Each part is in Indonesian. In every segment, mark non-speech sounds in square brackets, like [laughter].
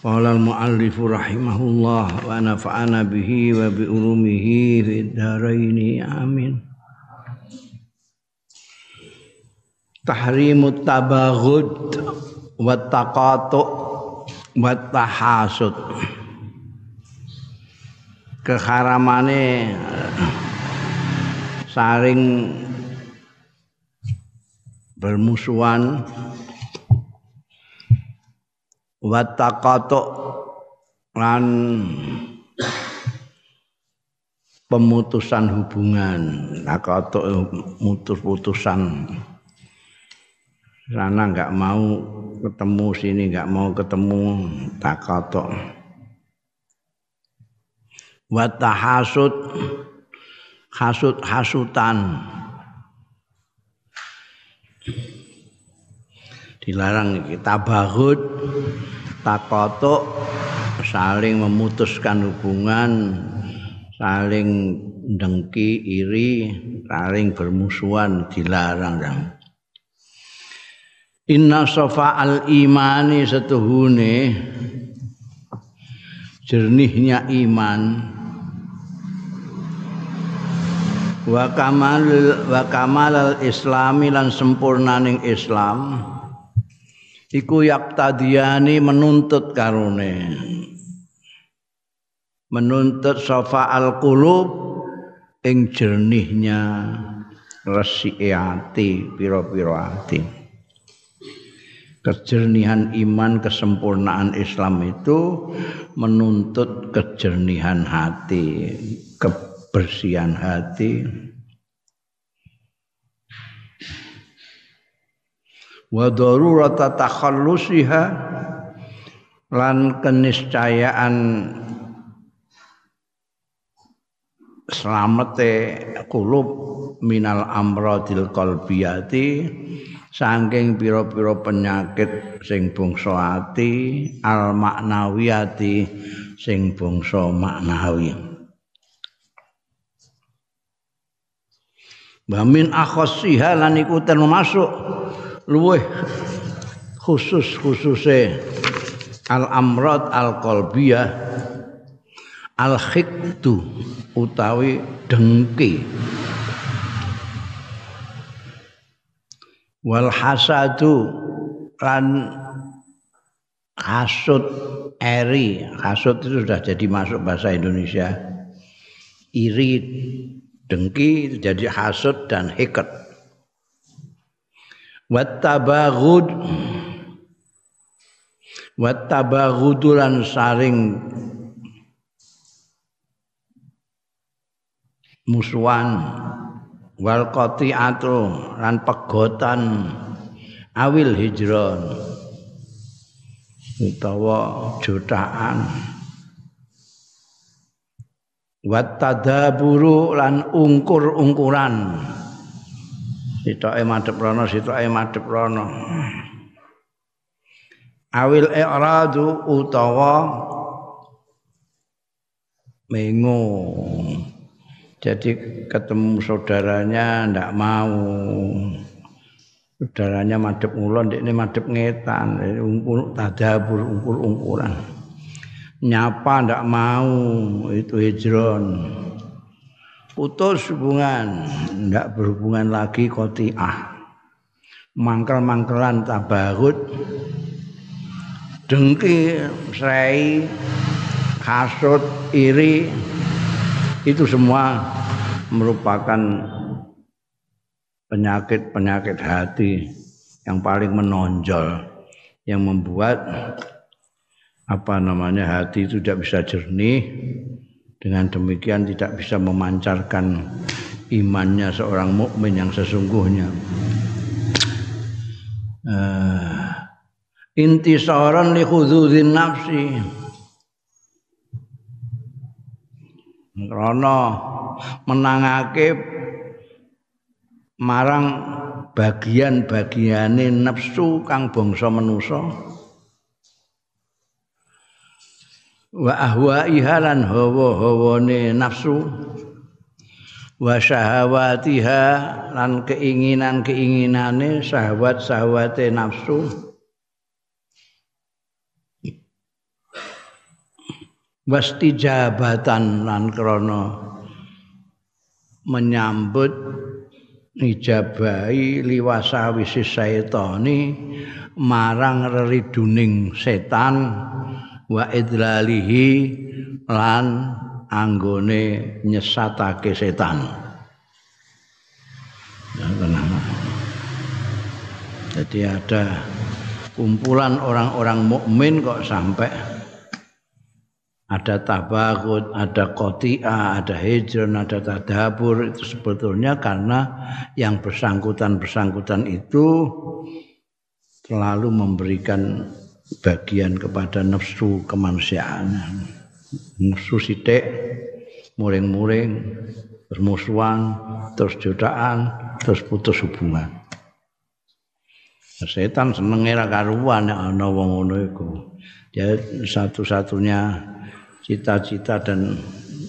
Qala al-muallif rahimahullah wa nafa'ana bihi wa bi ulumihi fid dharain amin. Tahrimut tabaghud wa taqatu wa tahasud. Keharamane saring bermusuhan watakato lan pemutusan hubungan. Takato mutus-putusan sana nggak mau ketemu sini nggak mau ketemu takato watahasud hasud hasutan dilarang kita bahut takotok saling memutuskan hubungan saling dengki iri saling bermusuhan dilarang. Dan Inna sofa al imani setuhune jernihnya iman. Wa kamal wa kamal al islami lan sempurnaning islam iku yaktadiyani menuntut karune menuntut sofa al qulub ing jernihnya resike ati pira-pira ati. Kejernihan iman kesempurnaan Islam itu menuntut kejernihan hati kebersihan hati wa darurata takhallusiha lan keniscayaan selamete kulub minal amradil qalbiyati saking pira-pira penyakit sing bangsa ati al maknawiyati sing bangsa maknawi. Wa min akhassiha lan iku termasuk luweh khusus khususe al amrad al qalbiyah al khiktu utawi dengki. Wal hasadu lan hasud eri. Hasud itu sudah jadi masuk bahasa Indonesia. Iri dengki jadi hasud dan hikat wattabaghud. Wattabaghudulan saring musuhan. Wal qati'atu. Lan pegotan. Awil hijron. Utawa jutaan. Wattadaburu lan ungkur-ungkuran sitoke madhep rono sitoke madhep rono. Awil i'radu utawa mengo jadi ketemu saudaranya ndak mau. Saudaranya madhep ngulon ini madhep ngetan. Ungkul tadabur ungkul-ungkulan nyapa ndak mau itu hijron putus hubungan ndak berhubungan lagi kotiah mangkel-mangkelan tabarut dengki sei hasut iri itu semua merupakan penyakit-penyakit hati yang paling menonjol yang membuat apa namanya hati itu tidak bisa jernih dengan demikian tidak bisa memancarkan imannya seorang mukmin yang sesungguhnya. Uh, intisaran li khudzudin nafsi. Krana menangake marang bagian-bagiane nafsu kang bangsa manusa wa ahwaiha lan hawa-hawane nafsu. Wa syahawatiha lan keinginan-keinginane syahwat-syahwate nafsu. Wastijabatan lan krana menyambut ijabahi liwasa wisis syaitani marang reriduning setan wa idlalihi lan anggone nyesatake setan. Jadi ada kumpulan orang-orang mukmin kok sampai ada tabakut, ada kotia, ada hijron, ada tadabur. Itu sebetulnya karena yang bersangkutan-bersangkutan itu selalu memberikan bagian kepada nafsu kemanusiaan. Nafsu sidik, muring-muring, terus musuhan, terus jodohan, terus putus hubungan. Setan seneng era karuan ana wong ngono iku. Dia satu-satunya cita-cita dan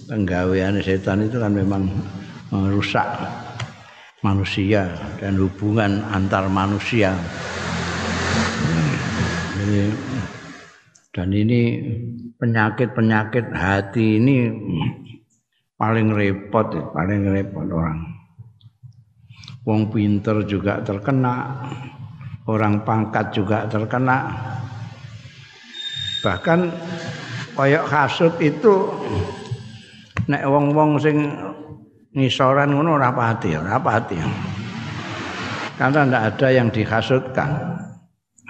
penggawean setan itu kan memang merusak manusia dan hubungan antar manusia. Jadi, dan ini penyakit-penyakit hati ini paling repot, paling repot orang. Wong pinter juga terkena, orang pangkat juga terkena. Bahkan kaya kasut itu nek wong-wong sing ngisoran ngono ora pati, ora pati. Karena tidak ada yang dihasutkan.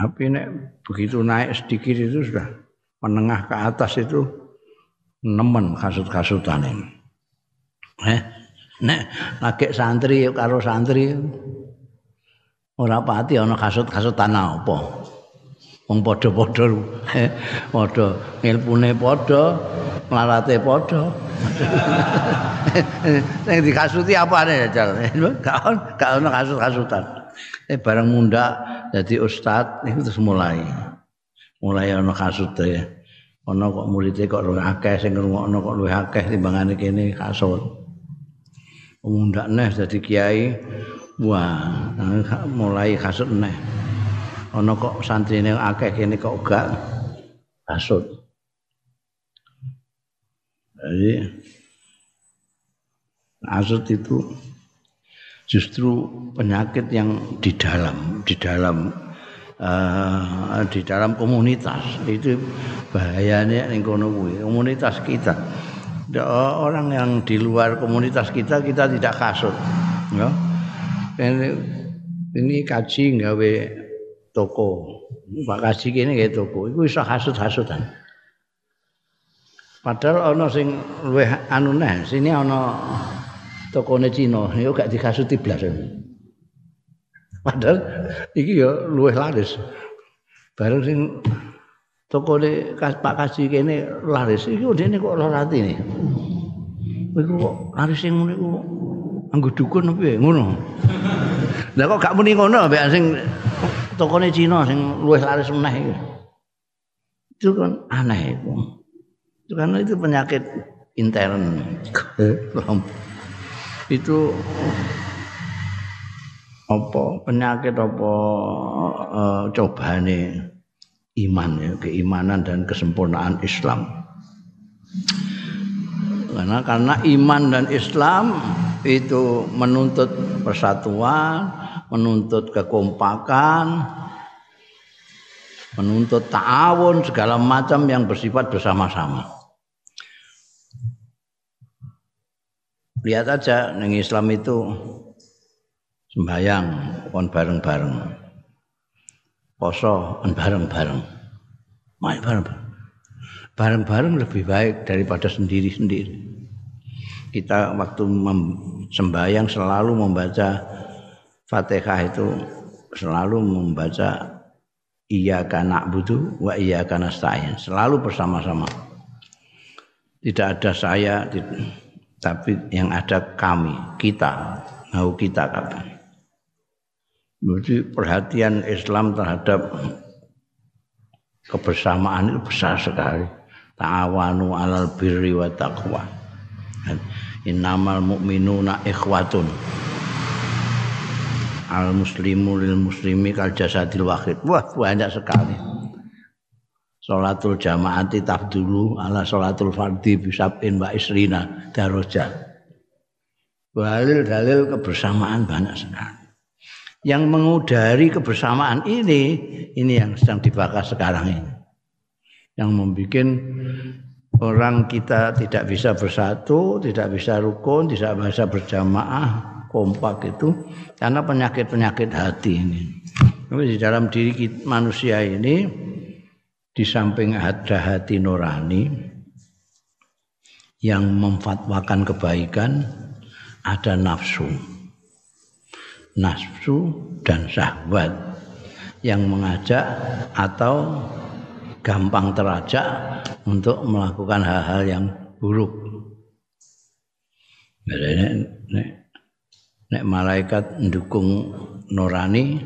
Tapi nek begitu naik sedikit itu sudah menengah ke atas itu nemen kasut-kasutan ini. Eh, nek lagi santri karo santri ora pati ana kasut-kasutan apa. wong padha-padha padha ngilpune padha mlarate padha [laughs] sing dikasuti apane jal gak on gak ono kasut-kasutan eh bareng munda dadi ustad itu terus mulai. Mulai ono kasut ya ono kok muridé kok luwih akeh sing ngrungokno kok luwih akeh timbangane kene kasut. Mundak neh dadi kiai. Wah mulai kasut neh. Ana kok santrine akeh kene kok gak kasut. Jadi kasut itu justru penyakit yang di dalam di dalam uh, di dalam komunitas itu bahayanya ning kono komunitas kita orang yang di luar komunitas kita kita tidak kasut ya ini, ini kaji nggawe toko. Pak Kaji kene nggih toko. Iku iso hasut-hasutan. Padahal ana sing luwih anu neh, sini ana tokone Cina, yo gak dikasuti blas. Padahal iki yo luwih laris. Bareng sing tokone Pak Kaji kene laris, iki dene kok ora atine. Iku kok laris sing ngene iku anggo dukun piye ngono. Lah kok gak muni ngono mbek sing tokone Cina sing luwih laris meneh itu. Itu kan aneh itu. Itu karena itu penyakit intern. Itu apa? Penyakit apa uh, cobane? Iman ya keimanan dan kesempurnaan Islam. Karena karena iman dan Islam itu menuntut persatuan menuntut kekompakan, menuntut ta'awun segala macam yang bersifat bersama-sama. Lihat aja neng Islam itu sembahyang kon bareng-bareng. Poso kon bareng-bareng. Main bareng-bareng. Bareng-bareng lebih baik daripada sendiri-sendiri. Kita waktu sembahyang selalu membaca Fatihah itu selalu membaca iya karena butuh wa iya karena selalu bersama-sama tidak ada saya tapi yang ada kami, kita, mau kita kapan. Jadi perhatian Islam terhadap kebersamaan itu besar sekali. Ta'awanu alal birri wa taqwa. Innamal mu'minuna ikhwatun. Al muslimu lil muslimi kal jasadil wahid. Wah, banyak sekali. Salatul jamaati tafdulu ala salatul fardhi bisabin wa isrina darajat. Dalil-dalil kebersamaan banyak sekali. Yang mengudari kebersamaan ini, ini yang sedang dibahas sekarang ini. Yang membuat orang kita tidak bisa bersatu, tidak bisa rukun, tidak bisa berjamaah, kompak itu karena penyakit-penyakit hati ini. Tapi di dalam diri manusia ini di samping ada hati nurani yang memfatwakan kebaikan ada nafsu nafsu dan syahwat yang mengajak atau gampang terajak untuk melakukan hal-hal yang buruk. Nek, nek, nek malaikat mendukung nurani,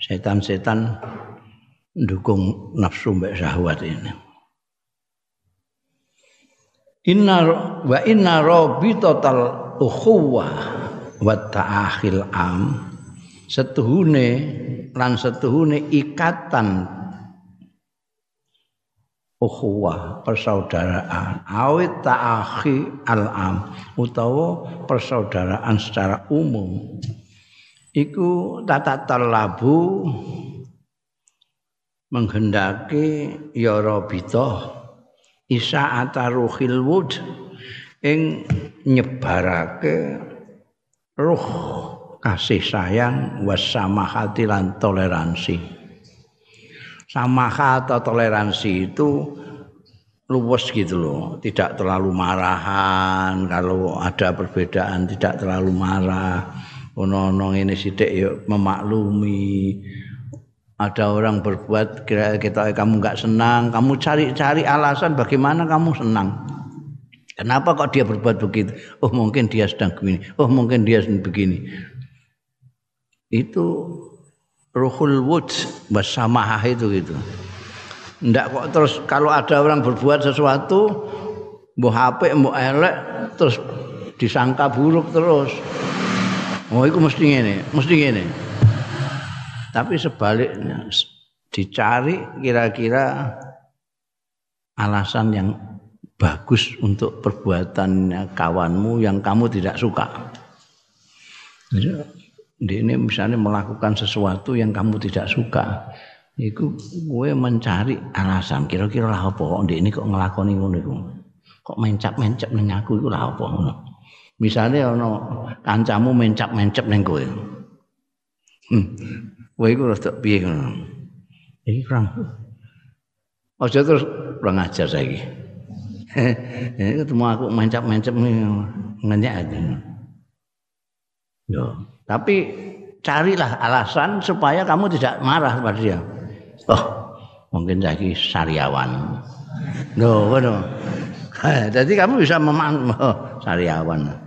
setan-setan dukung nafsu mbek syahwat ini. Inna wa inna total ukhuwah wa ta'akhil am. Setuhune lan setuhune ikatan ukhuwah persaudaraan. Awit ta'akhi al-am utawa persaudaraan secara umum. Iku tata talabu menghendaki ya rabita isa ataruhil wud ing nyebarake ruh kasih sayang wasamahati lan toleransi. Samaha atau toleransi itu luwes gitu loh tidak terlalu marahan. Kalau ada perbedaan tidak terlalu marah. Ono-ono ini sidik yuk memaklumi ada orang berbuat kira kita kamu nggak senang, kamu cari-cari alasan bagaimana kamu senang. Kenapa kok dia berbuat begitu? Oh mungkin dia sedang begini. Oh mungkin dia sedang begini. Itu ruhul wud bersamah itu gitu. Ndak kok terus kalau ada orang berbuat sesuatu mbok HP mbok elek terus disangka buruk terus. Oh itu mesti ini, mesti ini. Tapi sebaliknya dicari kira-kira alasan yang bagus untuk perbuatannya kawanmu yang kamu tidak suka. Jadi, ini misalnya melakukan sesuatu yang kamu tidak suka, itu gue mencari alasan kira-kira lah apa kok ini kok ngelakoni ngono iku. Kok mencap-mencap ning aku iku lah apa ngono. Misalnya ono kancamu mencap-mencap ning kowe. Hmm. Kowe iku rada piye ngono. Iki kurang. Aja terus kurang ajar saiki. [laughs] Ketemu aku mencap-mencap ngenyek aja. Yo, tapi carilah alasan supaya kamu tidak marah pada dia. Oh, mungkin lagi sariawan. No, no. [laughs] Jadi kamu bisa memang oh, [laughs] sariawan.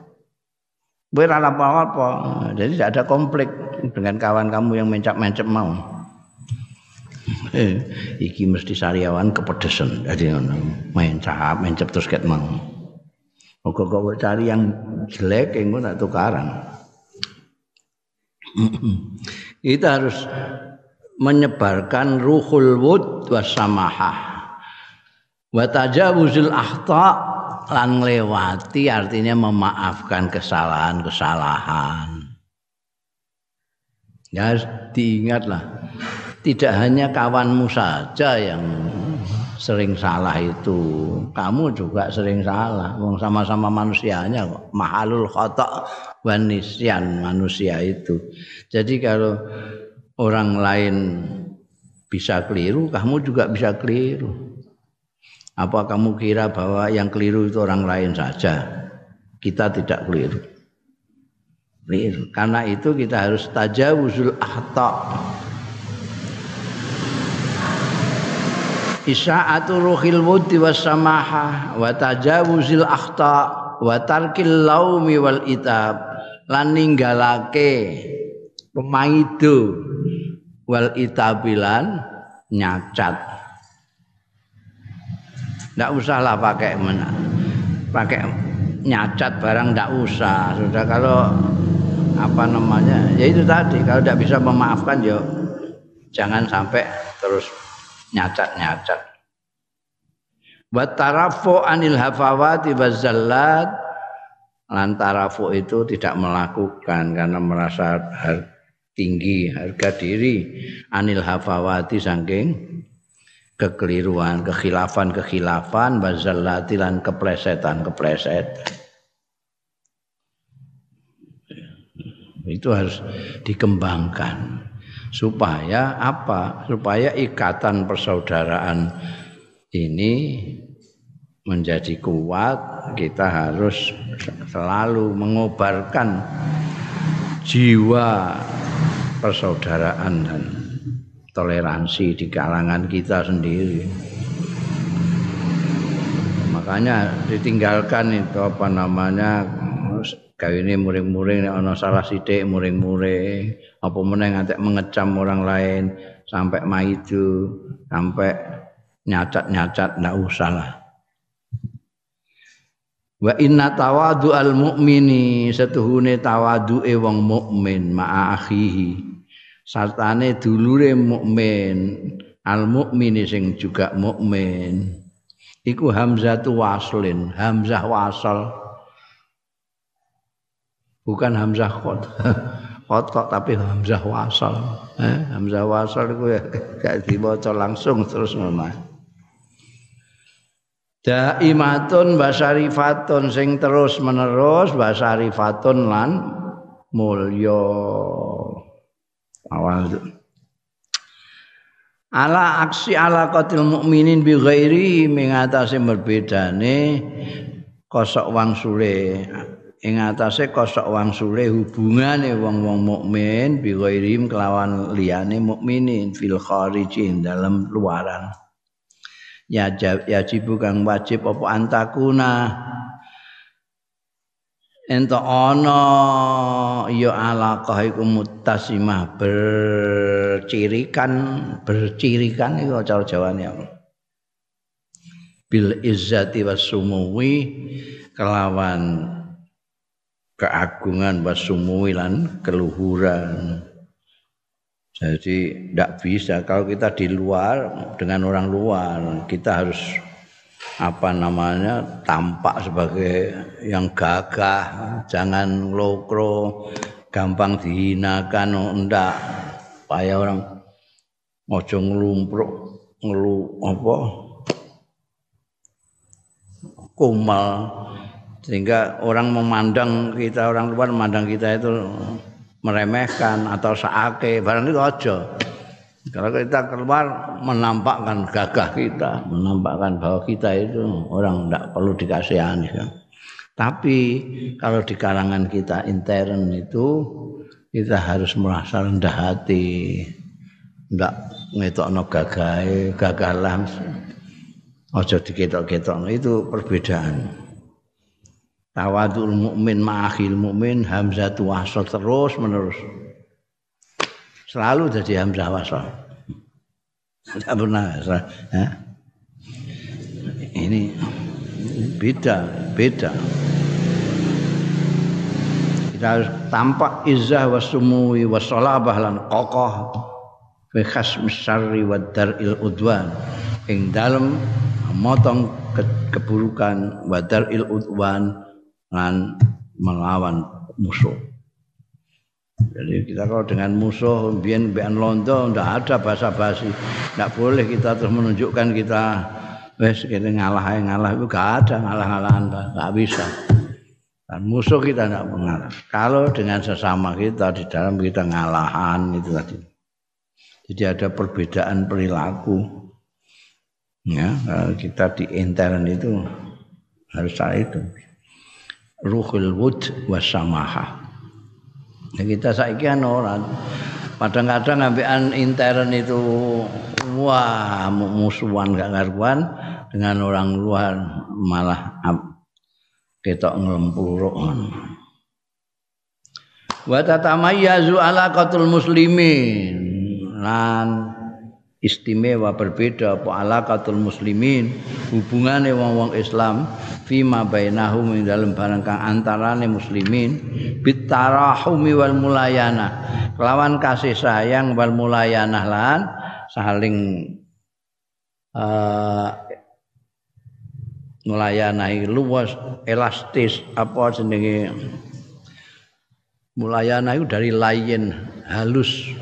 Bukan apa-apa. Jadi tidak ada konflik dengan kawan kamu yang mencap-mencap mau. Eh, iki mesti sariawan kepedesan. Jadi mencap, mencap terus ket mau. Moga kok cari yang jelek yang tak tukaran. [clears throat] Kita harus menyebarkan ruhul wud wasamahah. Wa tajawuzul akhta lan lewati artinya memaafkan kesalahan-kesalahan. Ya diingatlah, tidak hanya kawanmu saja yang sering salah itu, kamu juga sering salah. Wong sama-sama manusianya kok. Mahalul khata wanisian manusia itu. Jadi kalau orang lain bisa keliru, kamu juga bisa keliru. Apa kamu kira bahwa yang keliru itu orang lain saja? Kita tidak keliru. Karena itu kita harus tajawuzul ahta. Isa'atu ruhil wuddi was samaha wa tajawuzil akhta wa tarkil laumi wal itab lan ninggalake pemaido wal itabilan nyacat ndak usahlah pakai mana pakai nyacat barang ndak usah. Sudah kalau apa namanya ya itu tadi kalau tidak bisa memaafkan ya jangan sampai terus nyacat-nyacat. Wa tarafu anil hafawati wazallat lan tarafu itu tidak melakukan karena merasa tinggi harga diri anil hafawati saking kekeliruan, kekhilafan-kekhilafan, wazallati lan keplesetan-kepleset. Itu harus dikembangkan supaya apa? Supaya ikatan persaudaraan ini menjadi kuat, kita harus selalu mengobarkan jiwa persaudaraan dan toleransi di kalangan kita sendiri. Makanya ditinggalkan itu apa namanya ini muring-muring ana salah sithik muring-muring apa meneh mengecam orang lain sampai maidu sampai nyacat-nyacat ndak usah lah Wa inna tawadu al mukmini setuhune tawaduke wong mukmin ma'a akhihi sartane dulure mukmin al mukmini sing juga mukmin. Iku hamzatu waslin hamzah wasal. Bukan hamzah khot. [laughs] Kok tapi hamzah wasal. Eh, hamzah wasal iku ya [laughs] gak dibaca langsung terus ngono. Daimatun basarifatun sing terus menerus basarifatun lan mulya awal. Ala aksi ala qatil mukminin bi ghairi mengatasi berbedane kosok wang sule ing atase kosok wang sule hubungane wong-wong mukmin bi ghairi kelawan liyane mukminin fil kharijin dalam luaran. Ya yajib kang wajib apa antakuna ento ana ya alaqah iku muttasimah bercirikan bercirikan iku cara jawane bil izzati wasumuwi kelawan keagungan wasumuwi lan keluhuran. Jadi tidak bisa kalau kita di luar dengan orang luar kita harus apa namanya tampak sebagai yang gagah, jangan lokro, gampang dihinakan, enggak. Supaya orang ojo ngelumpruk, ngelu apa? kumal sehingga orang memandang kita orang luar memandang kita itu meremehkan atau saake barang itu aja kalau kita keluar menampakkan gagah kita menampakkan bahwa kita itu orang tidak perlu dikasihani kan? Tapi kalau di kalangan kita intern itu kita harus merasa rendah hati tidak ngetokno gagah gagah lah aja diketok-ketok itu perbedaan. Tawadul mukmin ma'akhil mukmin hamzatu wasal terus menerus selalu jadi hamzah wasal tidak pernah ya. ini beda beda kita harus tampak izah wasumuwi wasolabah lan kokoh fi khasmi syarri wa dar'il udwan ing dalem motong keburukan wa dar'il udwan dengan melawan musuh. Jadi kita kalau dengan musuh biar biar londo tidak ada basa-basi, tidak boleh kita terus menunjukkan kita wes kita ngalah ngalah itu gak ada ngalah-ngalahan nggak bisa. Dan musuh kita tidak mengalah. Kalau dengan sesama kita di dalam kita ngalahan itu tadi. Jadi ada perbedaan perilaku. Ya, kita di intern itu harus saat itu ruhul wud wasamaha. Ya kita saiki orang kadang-kadang ngambilan intern itu wah musuhan gak ngaruan dengan orang luar malah ketok nglempuruk wa tatamayyazu alaqatul muslimin. Lan istimewa berbeda apa alaqatul muslimin hubungane wong-wong Islam fima bainahum ing dalem barang kang antarane muslimin bitarahumi wal mulayana kelawan kasih sayang wal mulayanah lan saling uh, melayani luas elastis apa jenenge mulayana itu dari lain halus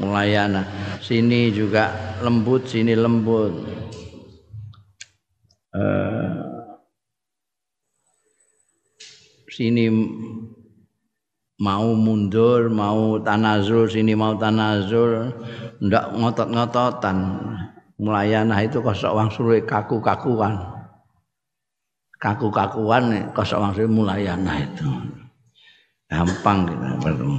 mulayana. Sini juga lembut sini lembut. Uh, sini mau mundur mau tanazul sini mau tanazul. Ndak ngotot-ngototan. Mulayana itu kosok wang suruh kaku-kakuan. Kaku-kakuan kosok wang suruh mulayana itu. Gampang gitu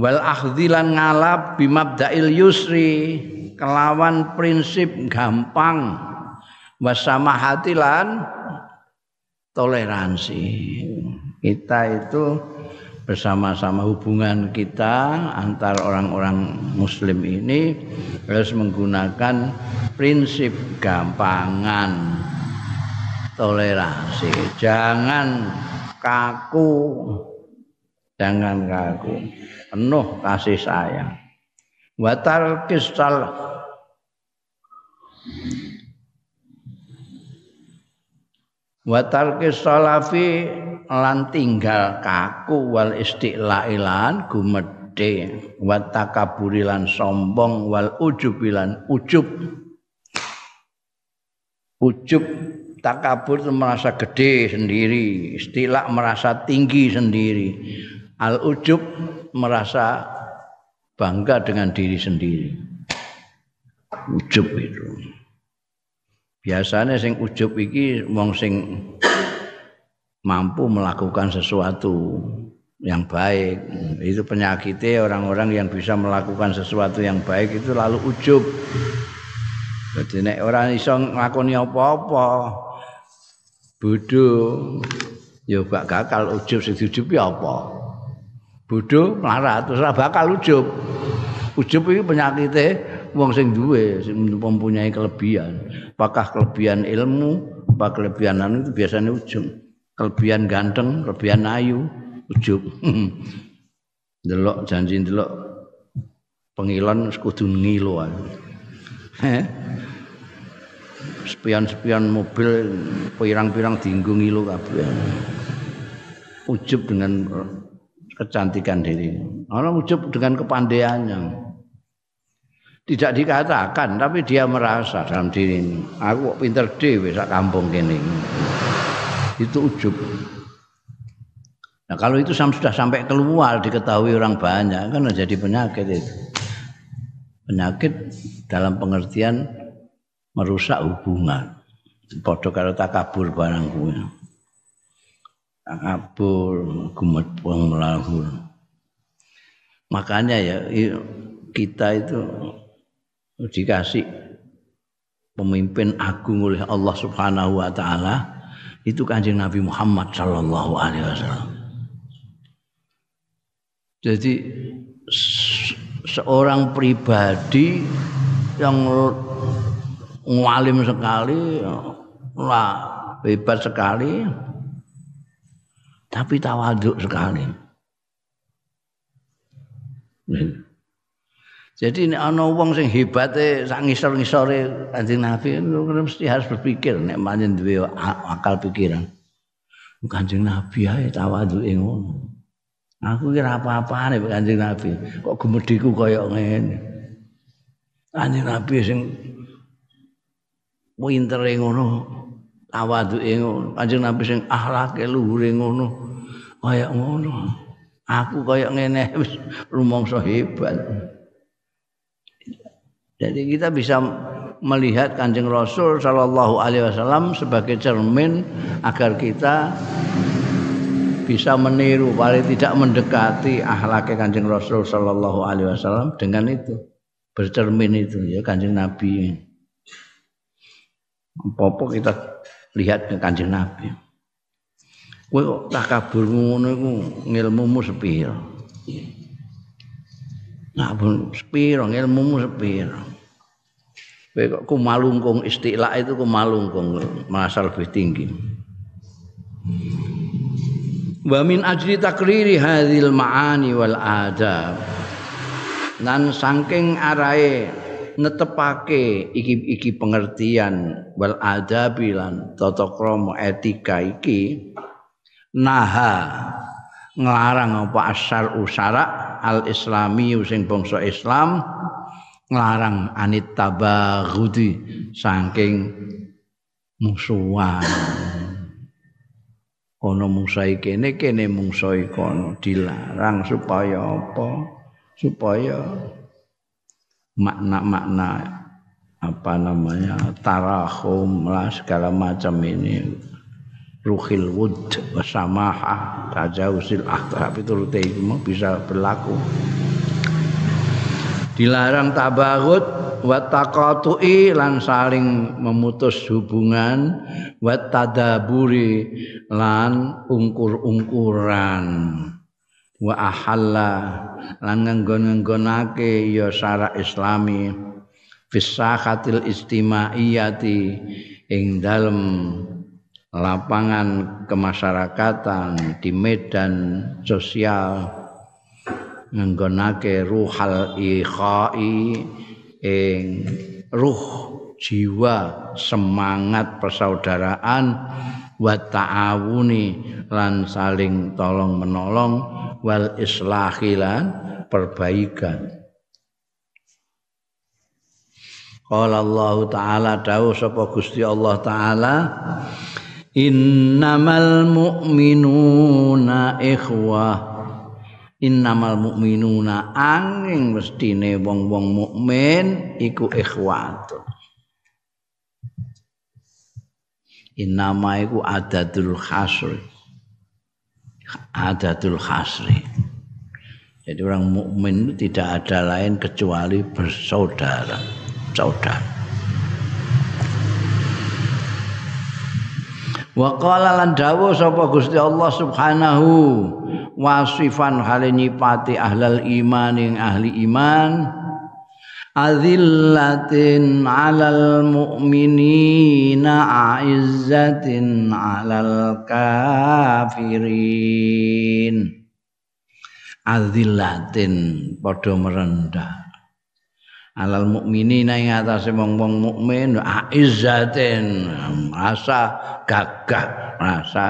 wal akhdilan ngalap bimabdail yusri kelawan prinsip gampang wasama hatilan toleransi kita itu bersama-sama hubungan kita antar orang-orang muslim ini harus menggunakan prinsip gampangan toleransi. Jangan kaku. Jangan kaku. Penuh kasih sayang. Watar kisal Watar kisalafi lan tinggal kaku wal istiqlailan gumedhe wa takaburilan sombong wal ujubilan ujub ujub takabur merasa gede sendiri, istilah merasa tinggi sendiri. Al ujub merasa bangga dengan diri sendiri. Ujub itu. Biasanya sing ujub iki wong sing mampu melakukan sesuatu yang baik. Itu penyakitnya orang-orang yang bisa melakukan sesuatu yang baik itu lalu ujub. Jadi nek orang iso nglakoni apa-apa, Bodho ya gak gakal ujub sing diujubi apa? Bodho melarat terus bakal ujub. Ujub iki penyakite wong sing duwe sing mempunyai kelebihan. Apakah kelebihan ilmu, apa kelebihan anu itu biasanya ujub. Kelebihan ganteng, kelebihan ayu, ujub. [laughs] delok janji delok pengilon kudu ngilu Heh spion-spion mobil pirang-pirang diinggo ngilu kabeh. Ujub dengan kecantikan diri. Orang ujub dengan kepandaiannya. Tidak dikatakan, tapi dia merasa dalam diri ini. Aku kok pinter dewe sak kampung kene. Itu ujub. Nah kalau itu sudah sampai keluar diketahui orang banyak kan jadi penyakit itu. Penyakit dalam pengertian merusak hubungan. Padha karo takabur barang. Takabur gumedhong melahur. Makanya ya kita itu dikasih pemimpin agung oleh Allah Subhanahu wa taala itu Kanjeng Nabi Muhammad sallallahu alaihi wasallam. Jadi seorang pribadi yang ngalim sekali lah hebat sekali tapi tawaduk sekali jadi ini ana wong sing hebate sak ngisor-ngisore Kanjeng Nabi mesti harus berpikir nek manjen duwe akal pikiran. Kanjeng Nabi ae tawaduke ngono. Aku kira apa-apane Kanjeng Nabi. Kok gemediku kaya ngene? Kanjeng Nabi sing pintere ngono awaduke ngono. Kanjeng nabi sing akhlake luhure ngono kaya ngono aku kaya ngene wis rumangsa hebat jadi kita bisa melihat kanjeng Rasul Shallallahu Alaihi Wasallam sebagai cermin agar kita bisa meniru paling tidak mendekati akhlaknya kanjeng Rasul Shallallahu Alaihi Wasallam dengan itu bercermin itu ya kanjeng Nabi. Apa-apa kita lihat ke Kanjeng Nabi. Kowe kok takabur ngono iku ngilmumu sepiro? Nah, pun sepiro ilmumu sepiro? Kowe kok kumalungkung istilah itu kumalungkung merasa lebih tinggi. Wa min ajli takriri hadhil ma'ani wal adab. Lan saking arahe netepake iki-iki pengertian wal adabi lan tata krama etika iki naha. Nglarang apa asar usara al islami sing bangsa Islam nglarang anit tabaghudi saking musuhan. Ana musuh kene kene musuh kono dilarang supaya apa? Supaya makna-makna apa namanya? Tarahum lah segala macam ini ruhil wud wasamaha tajawusil ahdab itu rute bisa berlaku. Dilarang tabagut wa taqatu'i lan saling memutus hubungan wa tadaburi lan ungkur-ungkuran. Wa ahalla lan nganggon-nganggonake ya syara islami. Fisahatil istimaiyati ing dalem lapangan kemasyarakatan di medan sosial nganggonake ruhal ikhai ing ruh jiwa semangat persaudaraan wa ta'awuni lan saling tolong menolong wal islahilan perbaikan. Qala Allah taala dawuh sapa Gusti Allah taala Innamal mu'minuna ikhwah. Innamal mu'minuna angin mestine wong-wong mukmin iku ikhwat Innama iku adatul khasri. Adatul khasri. Jadi orang mukmin tidak ada lain kecuali bersaudara. Saudara Wa qala lan dawuh sapa Gusti Allah Subhanahu wasifan hale nyipati ahlal iman ing ahli iman. Azillatin 'alal mu'minina a'izzatin 'alal kafirin. Azillatin padha merendah alal mukminina ing atase wong-wong mukmin aizzatin merasa gagah merasa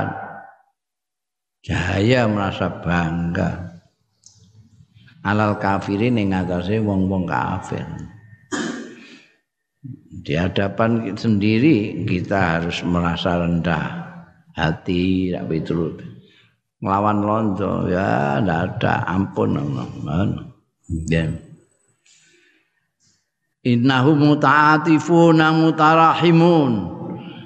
jaya merasa bangga. Alal kafirin ing atase wong-wong kafir. Di hadapan sendiri kita harus merasa rendah hati tapi itu ngelawan londo ya ndak ada ampun. Ya innahu muta'atifuna mutarahimun.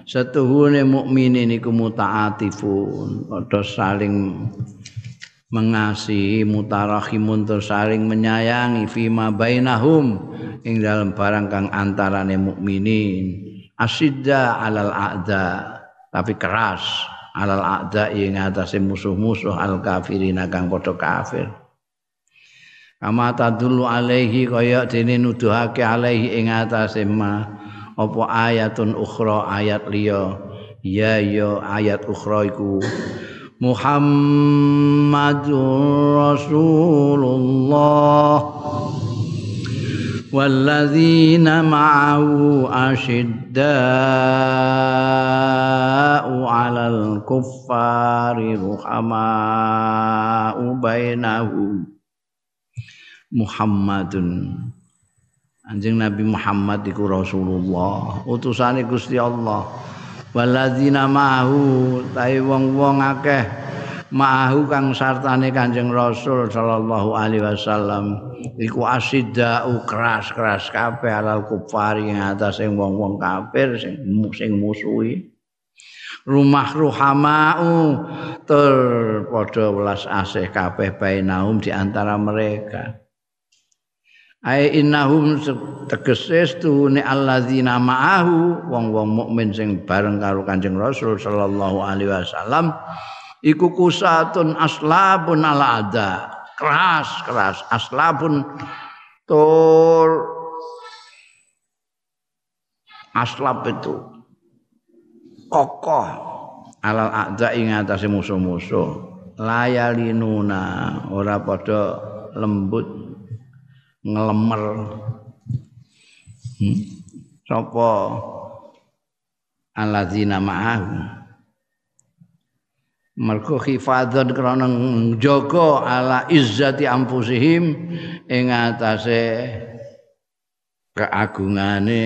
Setuhune mukminin iku muta'atifun. Padha saling mengasihi mutarahimun tur saling menyayangi fima bainahum ing dalam barang kang antarane mukminin. Asidda alal a'da tapi keras alal a'da ing atase musuh-musuh al kafirin kang padha kafir kama tadullu alaihi kaya dene nuduhake alaihi ing atase ma apa ayatun ukhra ayat liya ya ya ayat ukhra iku Muhammadur Rasulullah والذين معه أشداء على الكفار رحماء بينهم Muhammadun Anjing Nabi Muhammad iku Rasulullah, utusane Gusti Allah. Waladzina ma'ahu, tai wong-wong akeh ma'ahu kang sartane Kanjeng Rasul sallallahu alaihi wasallam iku asidda keras-keras kabeh alal kufari ing atase wong-wong kafir sing sing musuhi. Rumah ruhamau tur padha welas asih kabeh di antara mereka. Ai innahum tegese tuhune alladzina ma'ahu wong-wong mukmin sing bareng karo Kanjeng Rasul sallallahu alaihi wasallam iku kusatun aslabun ala ada. Keras keras. Aslabun tur. Aslab itu kokoh alal a'da ing musuh-musuh. Layalinuna ora padha lembut ngelemer. Hmm? sapa alladzina ma'ahu. Mergo khifadzan krana njaga ala izzati anfusihim ing atase keagungane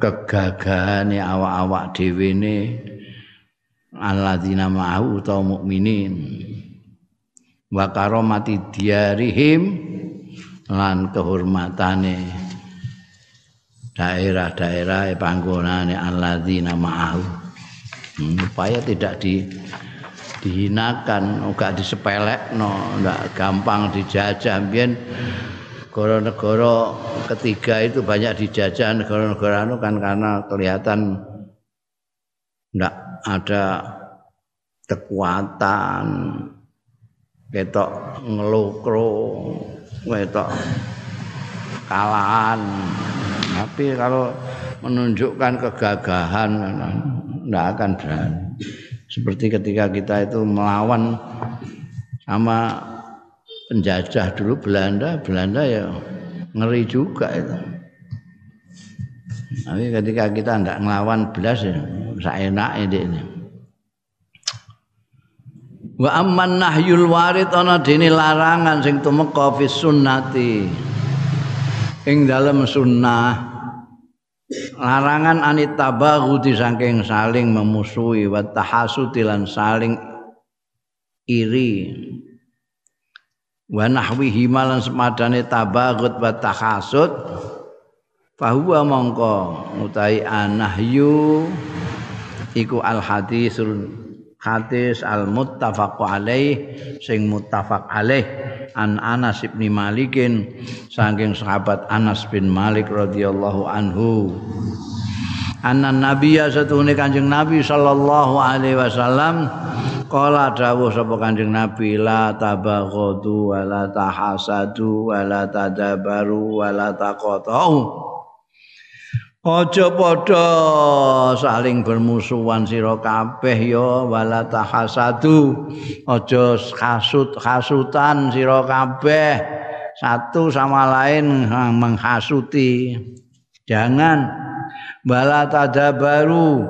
kegagahane awak-awak dhewe ne alladzina ma'ahu utawa mukminin. Wa karomati diarihim lan kehormatane daerah-daerah panggonane alladzina ma'ahu. Hmm, supaya tidak di dihinakan enggak disepelekno enggak gampang dijajah. Biyen negara-negara ketiga itu banyak dijajah negara-negara itu kan karena kelihatan enggak ada kekuatan ketok ngelukro ketok kalahan. Tapi kalau menunjukkan kegagahan tidak akan berani. Seperti ketika kita itu melawan sama penjajah dulu Belanda Belanda ya ngeri juga itu. Tapi ketika kita tidak melawan belas ya saya enak ini Wa amman nahyul warid ana dene larangan sing tumeka fi sunnati. Ing dalem sunnah larangan anit tabaghudi saking saling memusuhi wa tahasudi lan saling iri. Wa nahwihi malan semadane tabaghut wa tahasud fahuwa mongko utahi anahyu iku al hadisul hadis al muttafaq alaih sing muttafaq alaih an Anas bin Malikin saking sahabat Anas bin Malik radhiyallahu anhu. Anna Nabiya satune Kanjeng Nabi sallallahu alaihi wasallam Kala dawuh sapa Kanjeng Nabi la tabaghadu wala tahasadu wala tadabaru wala taqatu Aja padha saling bermusuhan sira kabeh ya wala tahasadu. Aja hasud hasutan sira kabeh. Satu sama lain menghasuti. Jangan wala tadabaru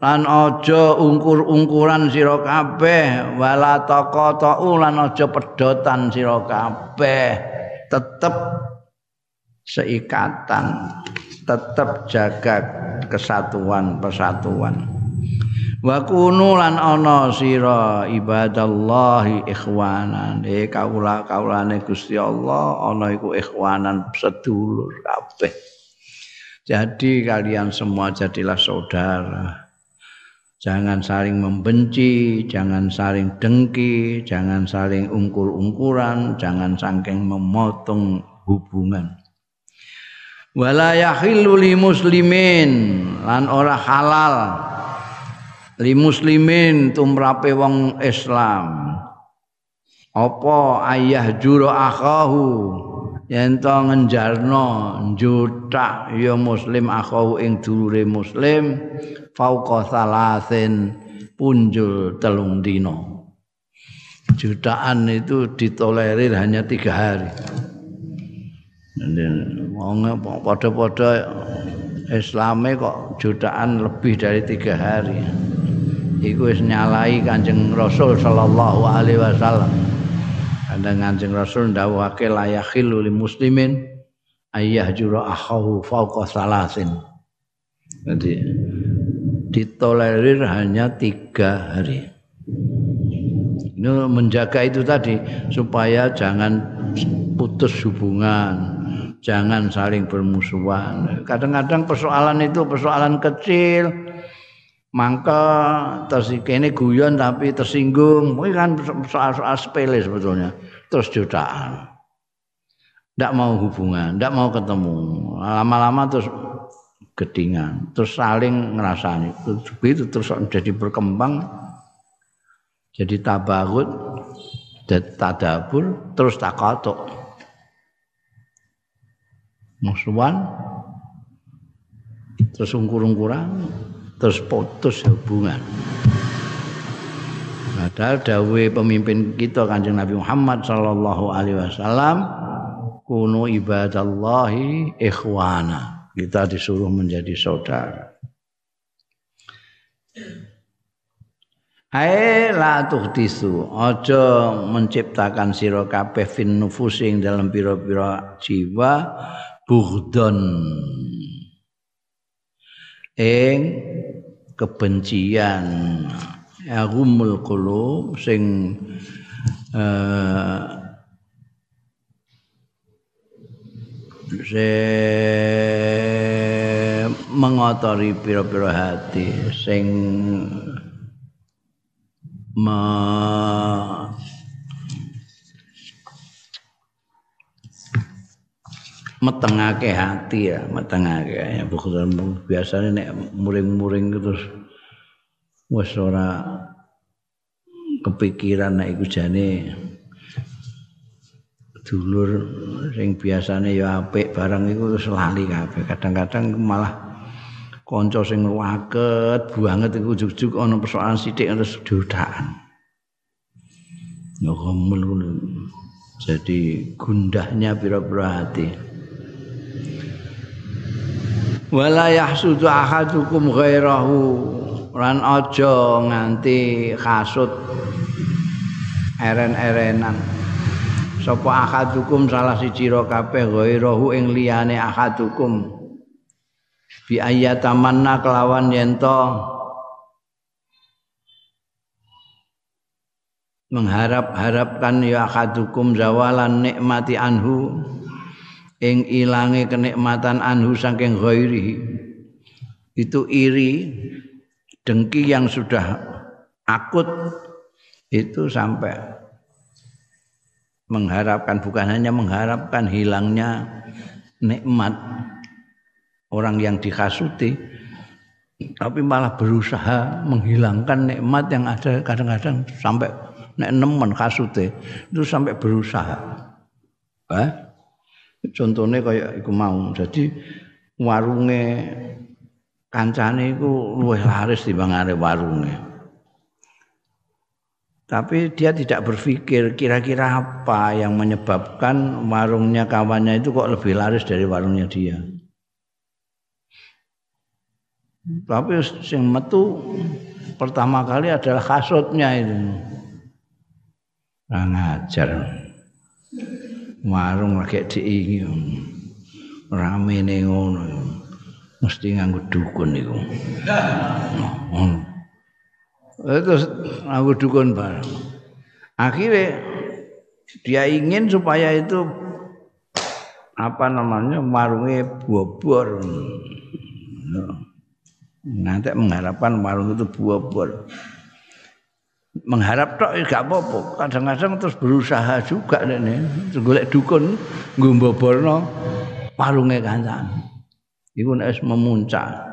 lan aja ungkur-ungkuran sira kabeh wala taqatu lan aja pedotan sira kabeh. Tetep seikatan tetap jaga kesatuan persatuan. Wa kunu lan ana sira ibadallahi ikhwanan. E kaula kaulane Gusti Allah ana iku ikhwanan sedulur kabeh. Jadi kalian semua jadilah saudara. Jangan saling membenci jangan saling dengki jangan saling ungkur-ungkuran jangan saking memotong hubungan wala yahillu li muslimin. Lan ora halal. Li muslimin tumrape wong Islam. Apa ayah juro akahu yen to ngenjarno jutak ya muslim akahu ing dulure muslim fauqa salasin punjul telung dino jutaan itu ditolerir hanya tiga hari wong padha-padha Islame kok jutaan lebih dari tiga hari. Iku wis nyalai Kanjeng Rasul sallallahu alaihi wasallam. Kadang Kanjeng Rasul ndawuhake layakhil lil muslimin ayah jura akhahu fauqa salasin. Jadi ditolerir hanya tiga hari. Ini menjaga itu tadi supaya jangan putus hubungan, jangan saling bermusuhan. Kadang-kadang persoalan itu persoalan kecil, maka terus ini guyon tapi tersinggung, mungkin kan soal-soal sepele sebetulnya. Terus jutaan. ndak mau hubungan, ndak mau ketemu. Lama-lama terus gedingan, terus saling ngerasani. Itu terus jadi berkembang jadi tabarut tadabur terus takatuk musuhan terus ungkur-ungkuran terus putus hubungan. Padahal dawe pemimpin kita kanjeng Nabi Muhammad sallallahu alaihi wasallam kunu ibadallahi ikhwana. Kita disuruh menjadi saudara. Ae la tuhdisu aja menciptakan sira kabeh fin nufusing dalam pira-pira jiwa bughdon ing kebencian. Agumul qulub sing uh, se mengotori pira-pira hati sing ma metengake hati ya metengake ya bukan biasanya nek muring-muring terus wis ora kepikiran nek iku jane dulur sing biasane ya apik barang iku terus lali kabeh kadang-kadang malah kanca sing waket banget iku ujug-ujug ana persoalan sithik terus dodakan. Ya Jadi gundahnya pira-pira hati. Wala yahsudu ahadukum ghairahu. Lan aja nganti kasut eren-erenan. Sapa ahadukum salah siji ro kabeh ghairahu ing liyane ahadukum. Bi ayatamanna kelawan yento mengharap-harapkan ya akadukum zawalan nikmati anhu ing ilange kenikmatan anhu saking ghairi itu iri dengki yang sudah akut itu sampai mengharapkan bukan hanya mengharapkan hilangnya nikmat orang yang dikasuti tapi malah berusaha menghilangkan nikmat yang ada kadang-kadang sampai nek nemen kasute itu sampai berusaha. Eh? Contohnya kayak iku mau. Jadi warunge kancane iku luwih laris dibanding warunge. Tapi dia tidak berpikir kira-kira apa yang menyebabkan warungnya kawannya itu kok lebih laris dari warungnya dia. Tapi sing metu pertama kali adalah kasutnya itu. Nah, ngajar. Warung lagi diingi. Rame nih ngono. Mesti nganggo dukun itu. [laughs] Oh. Terus nganggo dukun bareng. Akhirnya dia ingin supaya itu apa namanya warungnya bobor. Nanti mengharapkan warung itu buah-buah mengharap tok gak apa-apa. Kadang-kadang terus berusaha juga nih golek dukun ngumboborno warungnya kancan. Itu nek memuncak.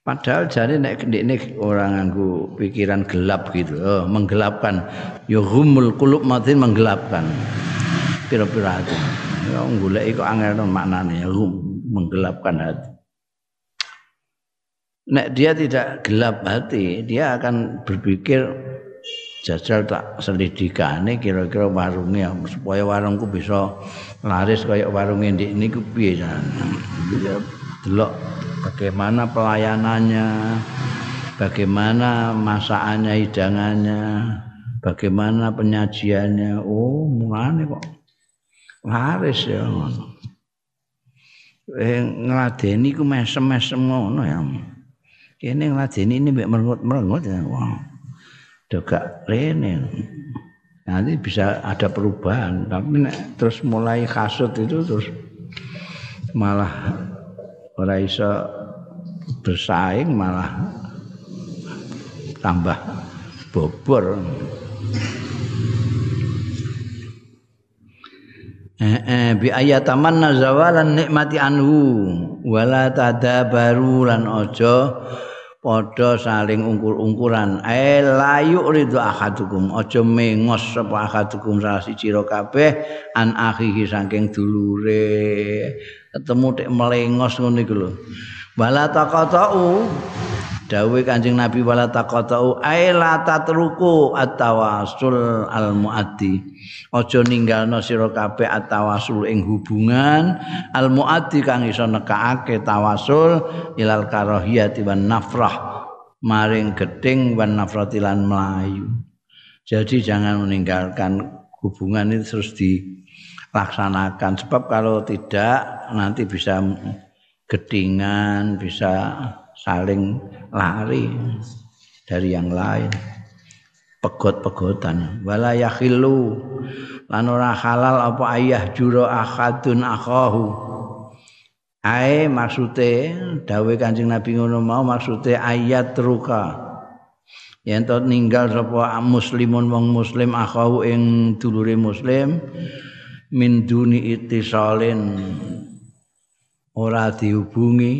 Padahal jadi nek nek orang nganggo pikiran gelap gitu oh, menggelapkan. Ya humul kulub matin menggelapkan. Pira-pira hati. Ya golek iku angel maknane ya menggelapkan hati nek dia tidak gelap hati, dia akan berpikir jajal tak selidikane kira-kira warungnya supaya warungku bisa laris kayak warungnya di ini ku piye delok bagaimana pelayanannya bagaimana masakannya hidangannya bagaimana penyajiannya. Oh mulane kok laris ya eh ngladeni ku mesem-mesem ngono ya kene ngladeni ini mbek merengut-merengut ya. Wah dogak rene nanti bisa ada perubahan. Tapi nek terus mulai kasut itu terus malah ora iso bersaing malah tambah bobor. Eh, eh, bi ayatamanna zawalan nikmati anhu wala tadabaru lan aja padha saling ungkur-ungkuran eh layu ridho ahadukum. Aja mengos sapa ahadukum salah siji kabeh an akhihi saking dulure. Ketemu tek melengos ngono iku lho. Wala taqatau dawuh Kanjeng Nabi wala taqatau ai la tatruku at-tawassul al muaddi aja ninggalno sira kabeh at-tawassul ing hubungan al muaddi kang iso nekake tawasul ilal karahiyati wan nafrah maring geding wan nafrati lan melayu jadi jangan meninggalkan hubungan itu terus dilaksanakan. Sebab kalau tidak nanti bisa gedingan bisa saling lari dari yang lain. Pegot-pegotan. Wala yakhillu. Lan ora halal apa ayah juro ahadun akhahu. Ae maksude dawe Kanjeng Nabi ngono mau maksude ayat ruka. Yen to ninggal sapa muslimun wong muslim akhahu ing dulure muslim min duni ittisalin ora dihubungi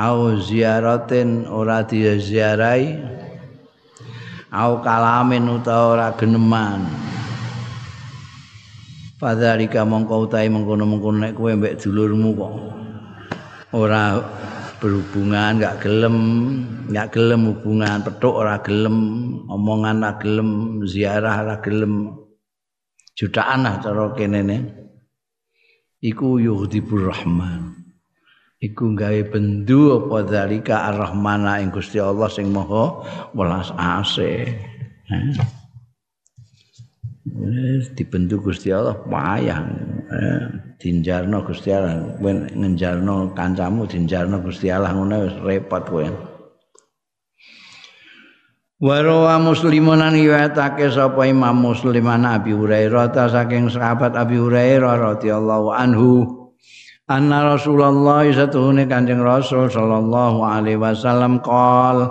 au ziaratin ora diziarai au kalamin utawa ora geneman. Fadzalika mongko utahe mengkono-mengkono nek kowe mbek dulurmu kok. Ora berhubungan enggak gelem enggak gelem hubungan petuk ora gelem omongan ora gelem ziarah ora gelem. Jutaan lah cara kene ne iku yuhdibur rahman iku gawe bendu apa zalika ar-rahmana ing Gusti Allah sing maha welas asih Wis dibendu Gusti Allah payah. Eh, dinjarno Gusti Allah wen ngenjarno kancamu dinjarno Gusti Allah ngono wis repot kowe. Warawa muslimun an riwayatake sapa Imam Muslim Abi Hurairah ta saking sahabat Abi Hurairah radhiyallahu anhu anna Rasulullah satuhune Kanjeng Rasul sallallahu alaihi wasallam qol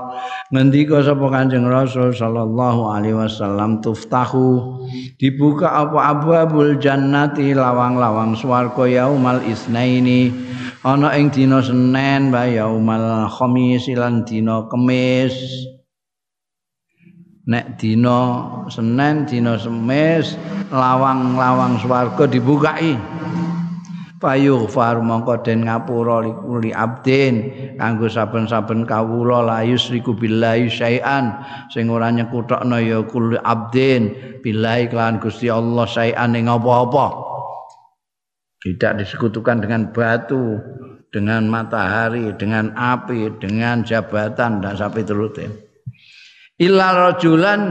ngendika sapa Kanjeng Rasul sallallahu alaihi wasallam tuftahu dibuka apa? Abwabul jannati lawang-lawang swarga yaumal isnaini ana ing dina Senin ba yaumal khamis lan dina Kamis nek dina Senin dina Semis lawang-lawang swarga dibukai payu far mongko den ngapura li abdin kanggo saben-saben kawula la yusriku billahi syai'an. Sing ora nyekutokno ya kul abdin billahi kelawan Gusti Allah syai'an ing apa-apa tidak disekutukan dengan batu dengan matahari dengan api dengan jabatan dan sampai terutin illa rajulan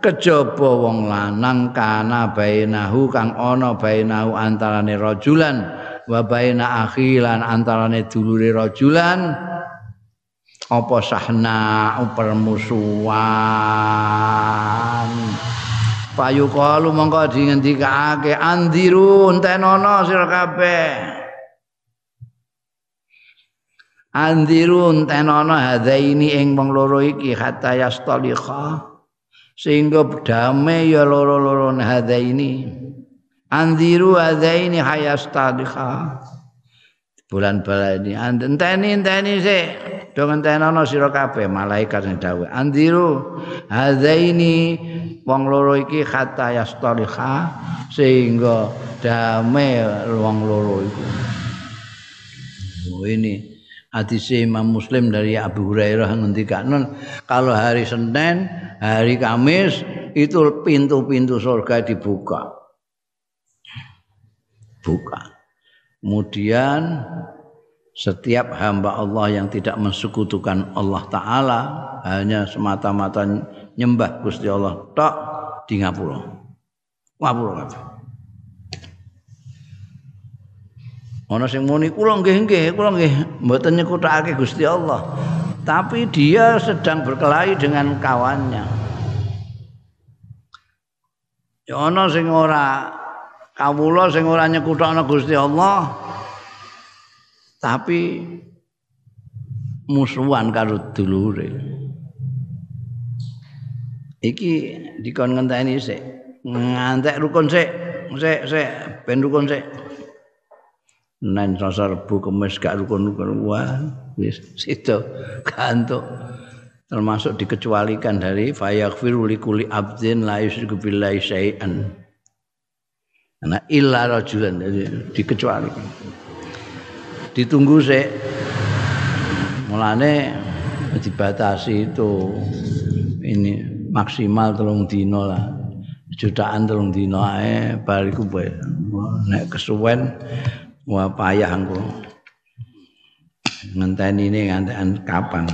kejaba wong lanang kana bainahu kang ana bainahu antarane rajulan wa baina akhilan antarane dulure rajulan apa sahna permusuhan payu kalu mongko dingendikake andiru entenono sira kabeh. Andiru entenono hadaini ing wong loro iki hatta yastalikha sehingga damai ya loro-loro hadaini andiru adaini hayastadikha bulan balani enteni enteni se do ngentenono sira kabeh malaikat sing dawuh. Andiru hadaini wong loro iki kata yastadikha sehingga damai wong loro iku oh ini hadis Imam Muslim dari Abu Hurairah ngendikaken kalau hari Senin, hari Kamis itu pintu-pintu surga dibuka. Buka. Kemudian setiap hamba Allah yang tidak mensekutukan Allah Ta'ala hanya semata-mata nyembah Gusti Allah tak di ngapura. Ngapura kabeh. Ana sing muni kula nggih nggih, kula nggih mboten nyekutakake Gusti Allah. Tapi dia sedang berkelahi dengan kawannya. Ya ana sing ora kawula sing ora nyekuthokno Gusti Allah. Tapi musuhan karo dulure. Iki dikon ngenteni sik. Ngantek rukun sik. Sik sik. Ben rukun sik. Selasa Rebu Kamis gak rukun-rukun wah wis situ gantuk. Termasuk dikecualikan dari fayaghfiru likuli abdin la yusyriku billahi syai'an. Nah illa rajulan dikecualikan. Ditunggu sih mulane dibatasi itu ini maksimal telung dino lah. Jutaan telung dino ae bariku nek kesuwen wah payah engko. Ngenteni ini ngantekan kapan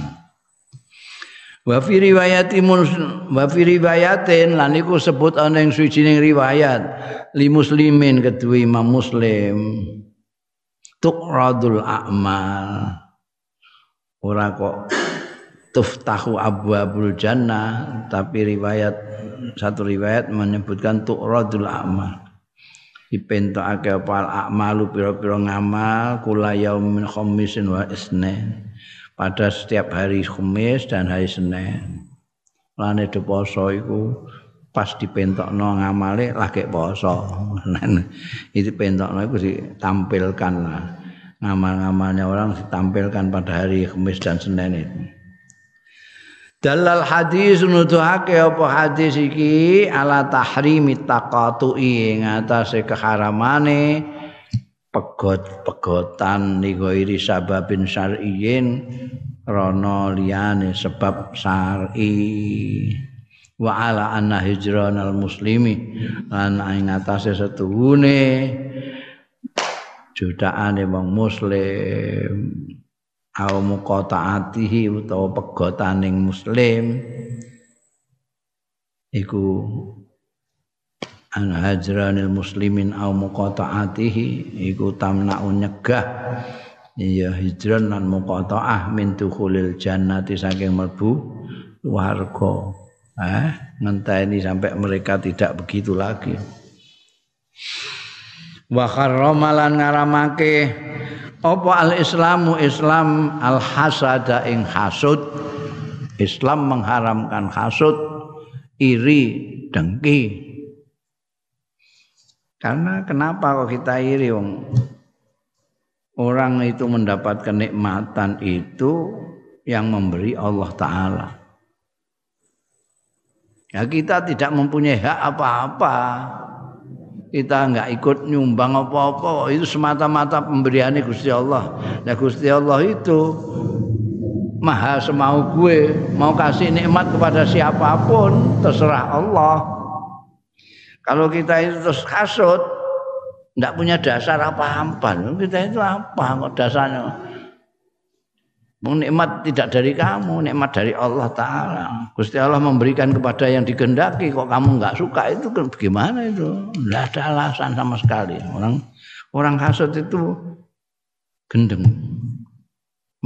wa fi riwayati wa fi riwayatin lan iku sebut ana ing suwijining riwayat li muslimin kedua Imam Muslim. Tuqradul a'mal. Ora kok tuftahu abwabul jannah tapi riwayat satu riwayat menyebutkan tuqradul a'mal. Dipentokake apa al a'malu pira-pira ngamal kula yaumin khamisin wa isnin pada setiap hari Khamis dan hari Senin. Lane do poso iku pas dipentokno ngamale lagi poso. [laughs] itu pentokno iku ditampilkan lah. Ngamal-ngamalnya orang ditampilkan pada hari Khamis dan Senin itu. Dalal hadis nuduhake apa hadis iki ala tahrimi taqatu'i ing atase keharamane pegot-pegotan nigoiri sababin syar'iyyin rono liyane sebab syar'i. Wa ala anna hijranal muslimi lan ing atase setuhune jutaan wong muslim. Au muqataatihi utawa pegotaning muslim iku an hajranil muslimin au muqataatihi iku tamna'u nyegah. Ya hijran lan muqataah min dukhulil jannati saking mlebu warga. Eh ngenteni sampai mereka tidak begitu lagi. Wa kharramalan ngaramake apa al islamu islam al hasada ing hasud? Islam mengharamkan hasud iri dengki karena kenapa kok kita iri wong? Orang itu mendapat kenikmatan itu yang memberi Allah taala. Ya kita tidak mempunyai hak apa-apa. Kita nggak ikut nyumbang apa-apa. Itu semata-mata pemberian Gusti Allah. Nah Gusti Allah itu maha semau gue. Mau kasih nikmat kepada siapa pun terserah Allah. Kalau kita itu terus kasut, nggak punya dasar apa-apa, kita itu apa kok dasarnya? nikmat tidak dari kamu, nikmat dari Allah Ta'ala. Gusti Allah memberikan kepada yang digendaki, kok kamu nggak suka itu bagaimana itu? Tidak ada alasan sama sekali. Orang orang hasut itu gendeng.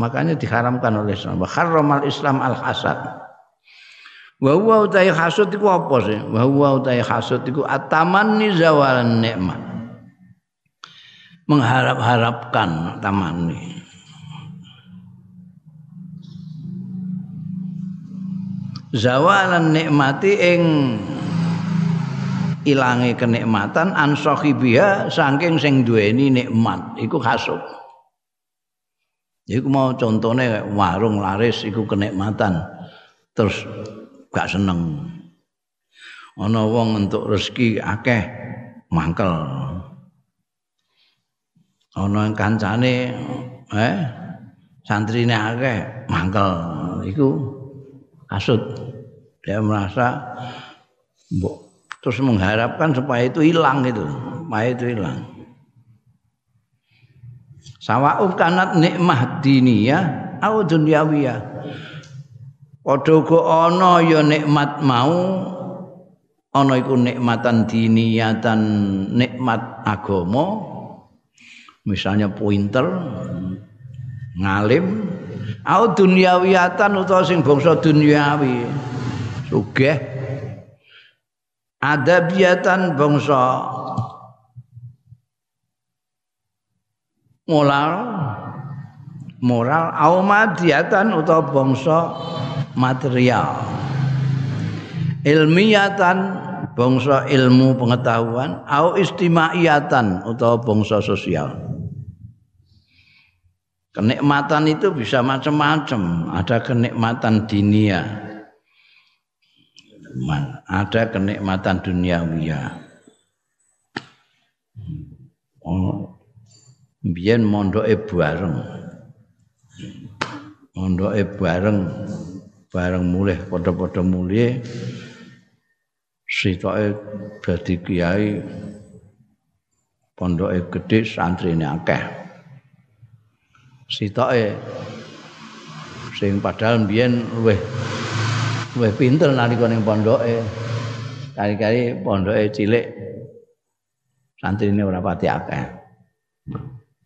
Makanya diharamkan oleh Islam. Harramal Islam al hasad. Wa huwa utai hasud itu apa sih? Wa huwa utai hasud itu atamanni zawalan nikmat. Mengharap-harapkan tamanni zawalan nikmati ing ilange kenikmatan an sahibiha saking sing duweni nikmat iku hasud iku mau contone warung laris iku kenikmatan terus gak seneng. Ana wong entuk rezeki akeh mangkel. Ana kancane eh santrine akeh mangkel. Iku hasud dia merasa terus mengharapkan supaya itu hilang itu supaya itu hilang. Sawa'u kanat nikmah diniyah au dunyawiyah padha uga ana ya nikmat mau ana iku nikmatan diniyatan nikmat agama. Misalnya pointer ngalim au dunyawiyatan utawa sing bangsa dunyawi sugih. Adabiyatan bangsa. Moral moral au madiyatan utawa bangsa material. Ilmiyatan bangsa ilmu pengetahuan au istimaiyatan utawa bangsa sosial. Kenikmatan itu bisa macam-macam. Ada kenikmatan dunia. Ada kenikmatan duniawiya. Oh biyen mondoke bareng. Mondoke bareng bareng mulih padha-padha mulih sitoke dadi kiai pondoke gedhe santrine akeh. Sitoke sing padahal biyen luwih luwih pinter nalika ning pondoke. Kali-kali pondoke cilik santrine ora pati akeh.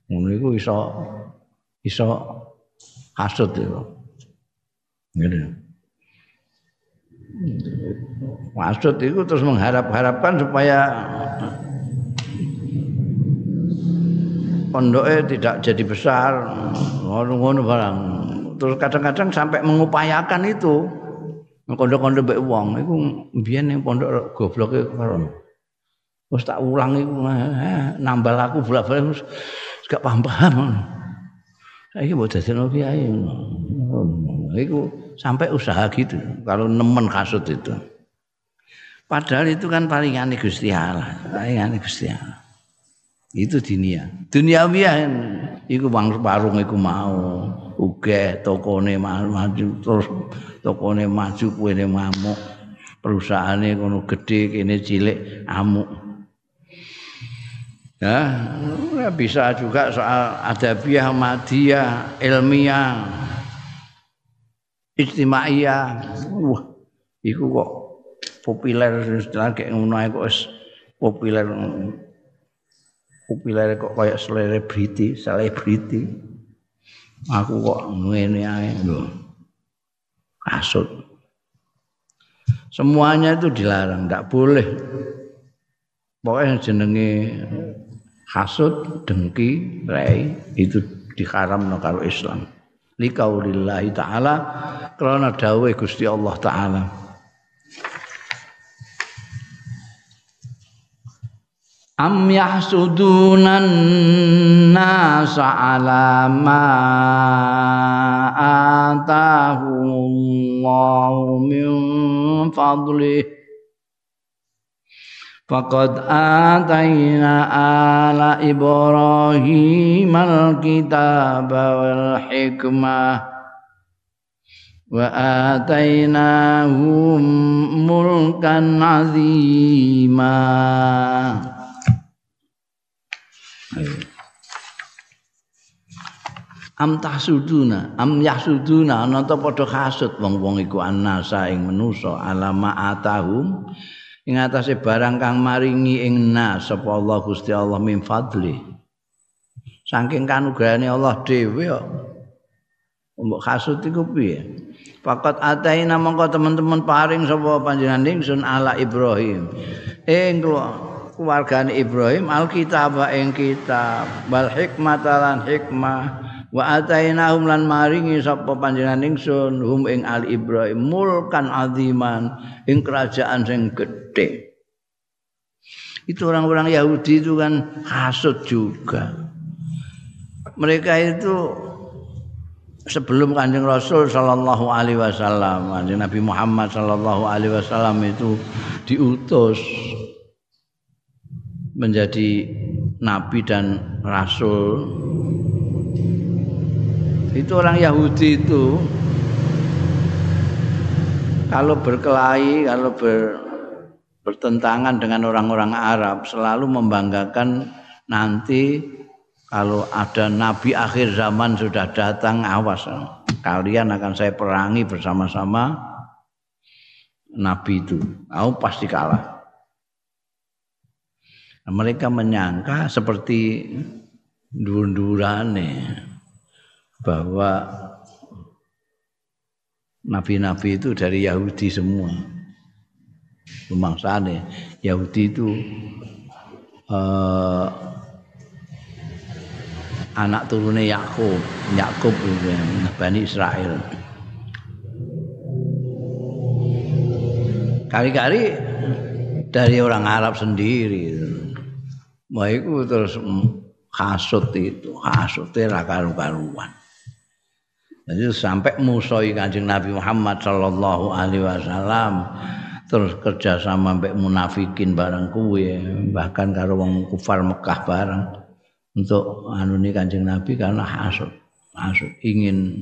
Ngono iku iso iso hasud itu ngene Maksud itu terus mengharap-harapkan supaya pondoknya tidak jadi besar, ngono-ngono barang. Terus kadang-kadang sampai mengupayakan itu. Kondo-kondo mbek wong iku mbiyen ning pondok gobloke karo. Wis tak ulang iku eh, nambal aku bolak-balik gak paham-paham. Saiki mbok dadekno kiai. Iku sampai usaha gitu kalau nemen kasut itu. Padahal itu kan palingan Gusti Allah, palingan Gusti Allah. Itu dunia. Duniawian iku wong warung iku mau, uge tokone maju terus tokone maju kuwene mamuk. Perusahaane kono gede kene cilik amuk. Ya, bisa juga soal adabiah, madiyah, ilmiah, istimaiyah. Wah, iku kok populer istilah kayak ngono kok populer populer kok kayak selebriti, selebriti. Aku kok ngene ae lho. Kasut. Semuanya itu dilarang, tidak boleh. Pokoknya jenenge hasud, dengki, rei itu diharam karo Islam. Likaulillahi ta'ala karena dawuh Gusti Allah taala. Am yahsudunan nasa ala ma atahumullahu min fadlih Faqad atayna ala Ibrahim al-kitaba wal hikmah wa atainahum mulkan azima am tahsuduna am yahsuduna ana ta padha wong-wong iku annasa ing manusa alama atahum ing atase barang kang maringi ing nas sapa Allah Gusti Allah min fadli. Saking kanugrahane Allah dhewe kok. Mbok hasud iku piye? Fakat ataina mongko teman-teman paring sapa panjenengan ingsun ala Ibrahim. Ing keluarga Ibrahim alkitab ing kitab. Bal hikmah lan hikmah wa atainahum lan maringi sapa panjenengan ingsun hum ing al Ibrahim mulkan aziman ing kerajaan sing gedhe. Itu orang-orang Yahudi itu kan hasud juga. Mereka itu sebelum Kanjeng Rasul sallallahu alaihi wasallam, Kanjeng Nabi Muhammad sallallahu alaihi wasallam itu diutus menjadi nabi dan rasul. Itu orang Yahudi itu kalau berkelahi, kalau ber, bertentangan dengan orang-orang Arab selalu membanggakan nanti kalau ada nabi akhir zaman sudah datang awas kalian akan saya perangi bersama-sama nabi itu. Aku pasti kalah. Nah, mereka menyangka seperti dur-durane bahwa nabi-nabi itu dari Yahudi semua sana Yahudi itu uh, anak turune Yakub, Yakub Bani Israel. Kali-kali dari orang Arab sendiri. Wah itu terus hasut itu, hasutnya ra karu-karuan. Jadi sampai musoi kanjeng Nabi Muhammad Sallallahu Alaihi Wasallam terus kerja sama mbek munafikin bareng kuwe bahkan karo wong kufar Mekah bareng untuk anu kanjeng Nabi karena hasut hasut ingin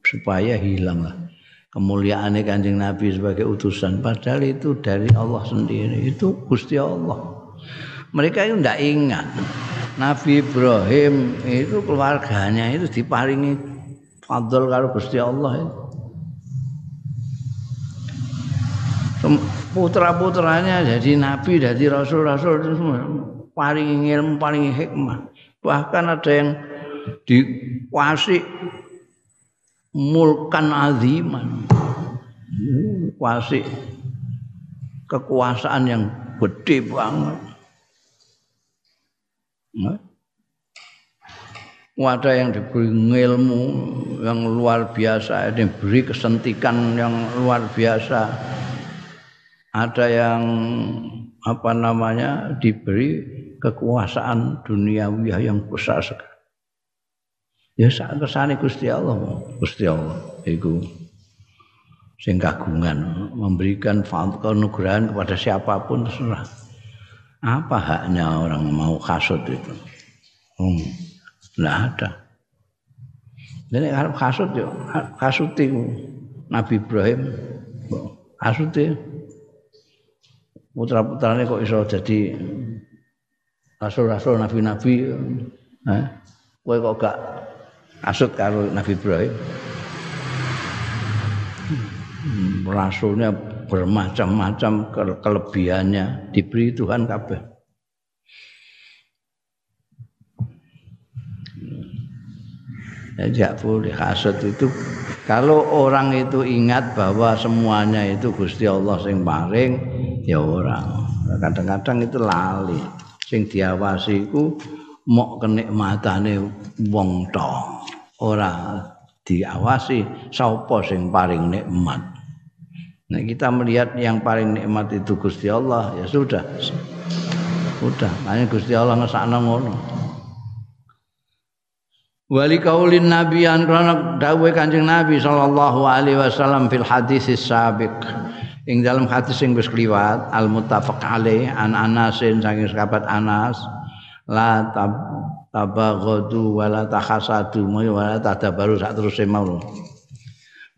supaya hilang lah kemuliaan kanjeng Nabi sebagai utusan. Padahal itu dari Allah sendiri itu Gusti Allah. Mereka itu tidak ingat Nabi Ibrahim itu keluarganya itu diparingi fadl karo Gusti Allah itu. Putra-putranya jadi nabi, jadi rasul-rasul itu semua paling ilmu, paling hikmah. Bahkan ada yang dikuasai mulkan aziman. Kuasai kekuasaan yang gede banget. Ada yang diberi ilmu yang luar biasa, diberi kesentikan yang luar biasa. Ada yang apa namanya diberi kekuasaan duniawi yang besar sekali. Ya saat kesane Gusti Allah, Gusti Allah itu sing kagungan memberikan kenugrahan kepada siapa pun terserah. Apa haknya orang mau kasut itu? Hmm. Tidak ada. Jadi harap kasut yo, kasut itu Nabi Ibrahim, kasut itu putra putranya kok iso jadi rasul-rasul nabi-nabi, eh? kok gak kasut karo Nabi Ibrahim. Rasulnya bermacam-macam kelebihannya diberi Tuhan kabeh. Tidak boleh. Hasad itu kalau orang itu ingat bahwa semuanya itu Gusti Allah sing paring ya orang kadang-kadang itu lali. Sing diawasi iku mok kenikmatane wong to ora diawasi sapa sing paling nikmat. Nah kita melihat yang paling nikmat itu Gusti Allah ya sudah. Sudah, hanya Gusti Allah ngesakno ngono wali kaulin nabi an krana dawuhe kanjeng nabi sallallahu alaihi wasallam fil hadis sabiq. Ing dalam hadis sing wis kliwat al muttafaq alaih an Anasin saking sahabat Anas la tab tabaghadu wala takhasadu. Wala tadabaru sak teruse mau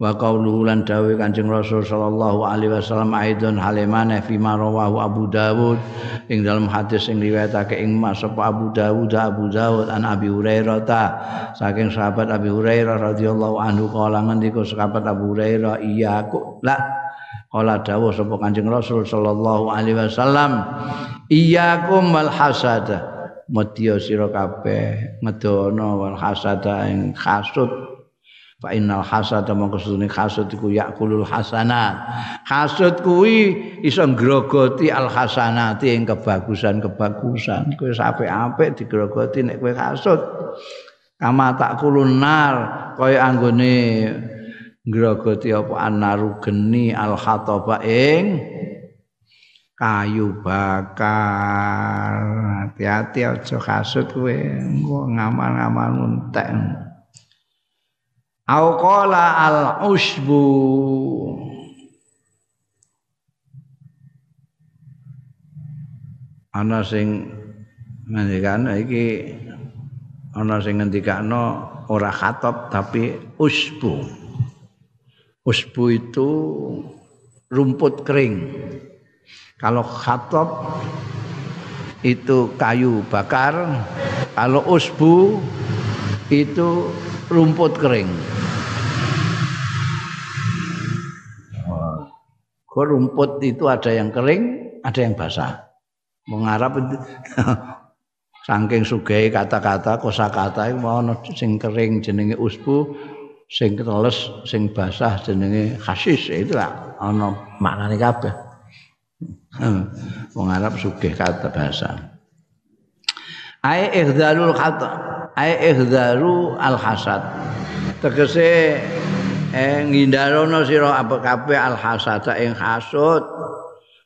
wa qauluhu lan dawuh Kanjeng Rasul sallallahu alaihi wasallam aidon halimane fi rawahu Abu Dawud. Ing dalam hadis sing riwayatake ing Mas Abu Dawud Abu Dawud an Abi Hurairah ta. Saking sahabat Abi Hurairah radhiyallahu anhu kala ngendika sahabat Abu Hurairah iya kok la kala dawuh sapa Kanjeng Rasul sallallahu alaihi wasallam iyyakum wal hasada. Medya sira kabeh ngedono wal hasada ing hasud fa innal hasad mongko sedune hasud iku yakulul hasanat. Hasud kuwi iso ngrogoti al hasanati ing kebagusan-kebagusan. Kowe apik-apik digrogoti nek kowe hasud kama tak nar kaya anggone ngrogoti apa anaru geni al khataba ing kayu bakar. Hati-hati aja hasud kowe. Ngamal-ngamal nguntek au qala al usbu ana sing ngendikane iki ana sing ngendikano ora khatop tapi usbu usbu itu rumput kering. Kalau khatop itu kayu bakar kalau usbu itu rumput kering. Kok rumput itu ada yang kering, ada yang basah. Mengarap itu [laughs] saking sugih kata-kata kosakata iku mau sing kering jenenge usbu, sing teles sing basah jenenge khasis itu lah ana maknane kabeh. [laughs] Wong Arab sugih kata bahasa. Ai ihdalul khata ai ihdaru al hasad tegese eh ngindarono sira apa kabeh al hasad ing hasud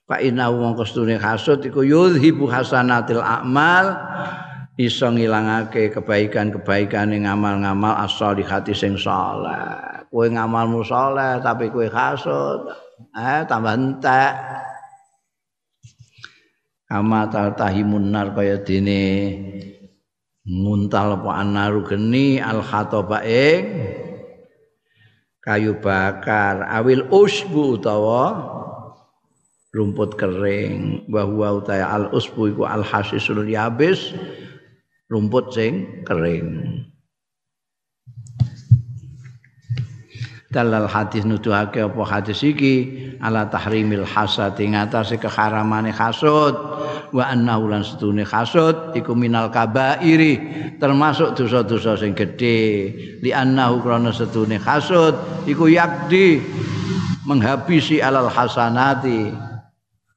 Fa inna mongko stune hasud iku yuzhibu hasanatil a'mal iso ngilangake kebaikan-kebaikan ing ngamal-ngamal as-solihati sing saleh. Kowe ngamalmu saleh tapi kowe hasud, eh tambah entek. Kama tahimun nar kaya dene nguntal apa anaru geni al khataba ing kayu bakar awil usbu utawa rumput kering. Bahwa utaya al usbu iku al hasisul yabis rumput sing kering. Dalal hadis nuduhake apa hadis iki? Ala tahrimil hasad ing atase keharamane hasud wa annahu lan setune hasud iku minal kabairi termasuk dosa-dosa sing gedhe. Li annahu krana setune hasud iku yakdi menghabisi alal hasanati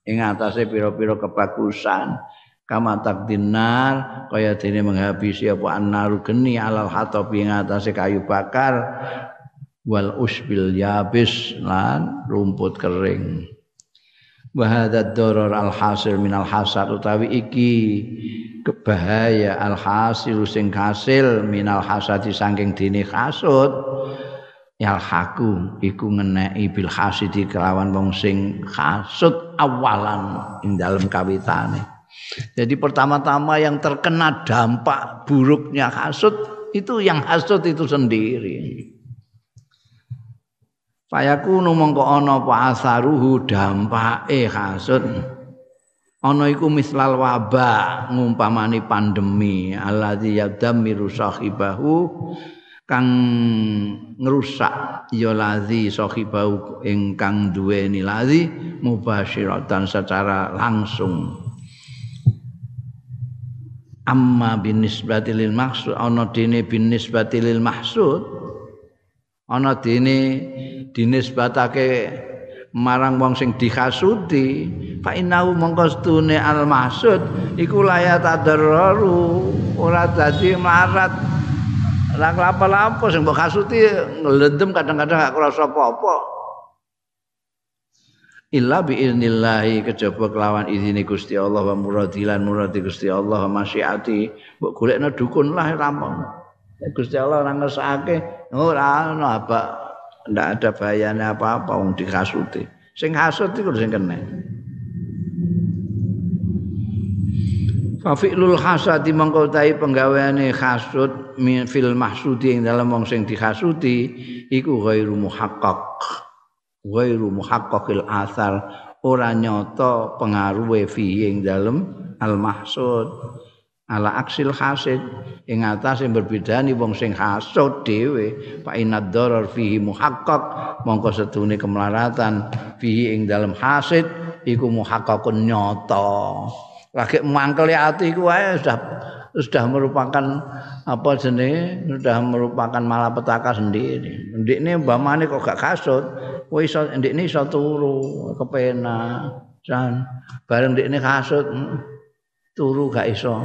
ing atase pira-pira kebagusan. Kama takdinar kaya dene menghabisi apa annaru geni alal hatab ing atase kayu bakar. Wal usbil yabis lan rumput kering wa darar al hasil min al hasad utawi iki kebahaya al hasil sing hasil minal hasadi saking dene hasud yal haku iku ngeneki bil hasidi kelawan wong sing hasud awalan ing dalem kawitane jadi pertama-tama yang terkena dampak buruknya hasud itu yang hasud itu sendiri. Fayakunu mongko ana apa asaruhu dampake hasud. Ana iku mislal wabah ngumpamani pandemi alladzi yadammiru sahibahu kang ngrusak ya ladzi sahibahu ingkang duweni ladzi mubasyiratan secara langsung amma binisbati lil maksud ana dene binisbati lil maksud ana dene dinisbatake marang wong sing dikasuti fa innahu mongko stune al maksud iku layat adarru ora dadi marat lah lapo-lapo sing mbok kasuti ngelendem kadang-kadang gak krasa apa-apa. Illa bi idznillah kejaba kelawan izine Gusti Allah wa muradilan muradi Gusti Allah wa masyiati. Mbok golekno dukun lah rampung Gusti Allah ora ngersake ora ono apa ndak ada bayane apa-apa wong dikasuti. Sing hasud iku sing kena Fafi'lul hasadi mangko tai penggaweane hasud min fil mahsudi ing dalam wong sing dihasuti iku ghairu muhaqqaq. Ghairu muhaqqaqil asal ora nyata pengaruhe fi ing dalem al mahsud ala aksil hasid ing atas yang berbeda nih wong sing hasud dhewe fa inad darar fihi muhaqqaq mongko setune kemelaratan fihi ing dalem hasid iku muhaqqaqun nyata lagi mangkel ati iku wae sudah sudah merupakan apa jenenge sudah merupakan malapetaka sendiri. Ndikne mbamane kok gak kasut, kowe iso ndikne iso turu kepenak. Jan bareng ndikne kasut mm, turu gak iso.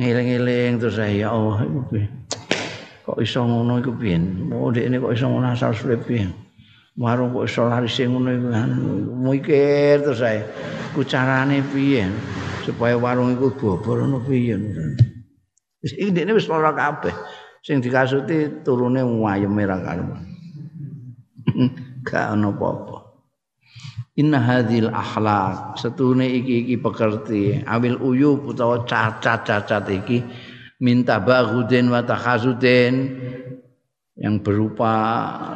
Ngiling-ngiling terus saya ya Allah iku. Kok iso ngono iku piye? Oh ndikne kok iso ngono asal suwe piye? Warung kok iso lari sing ngono iku. Mikir terus saya. Ku carane piye? supaya warung iku bobor ngono piye. Wis iki ndekne wis lara kabeh. Sing dikasuti turune wayeme ra karuan. [laughs] Gak ono apa-apa. Inna hadhil akhlak setune iki iki pekerti. Awil uyub utawa cacat-cacat iki. Minta bagudin wa takhazudin yang berupa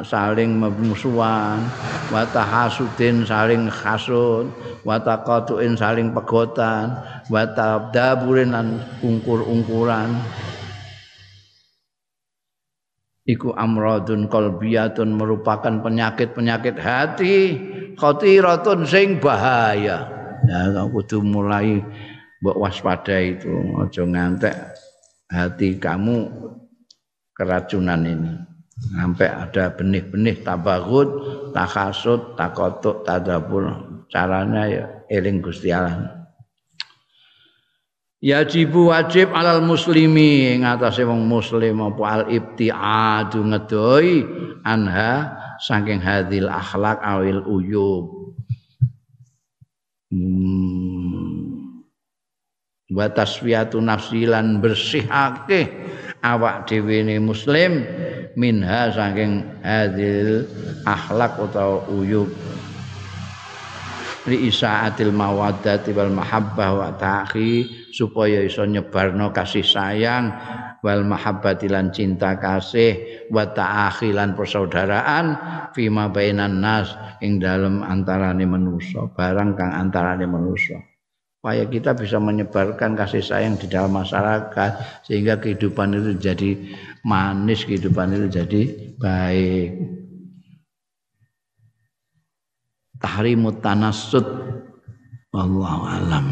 saling memusuhan. Wa tahasudin saling hasud wa taqatuin saling pegotan. Wa tabdaburin lan ungkur-ungkuran iku amradun qalbiyatun merupakan penyakit-penyakit hati khatiratun sing bahaya ya kudu mulai mbok waspada itu aja ngantek hati kamu keracunan ini sampai ada benih-benih tabagut, takasut, takotuk, tadabur. Caranya ya eling Gusti Allah. Yajibu wajib alal muslimi ing atase wong muslim apa al ibtiadu ngedoi anha saking hadil akhlak awil uyub. Hmm, wa tasfiyatu nafsi lan bersihake awak dhewe muslim minha saking hadil akhlak atau uyub. Li isaatil mawaddati wal mahabbah wa ta'khi supaya iso nyebarno kasih sayang wal mahabbati lan cinta kasih wa ta'akhi lan persaudaraan fima bainan nas ing dalem antarane manusa barang kang antarane manusa. Supaya kita bisa menyebarkan kasih sayang di dalam masyarakat sehingga kehidupan itu jadi manis kehidupan itu jadi baik. Tahrimut tanassut wallahu alam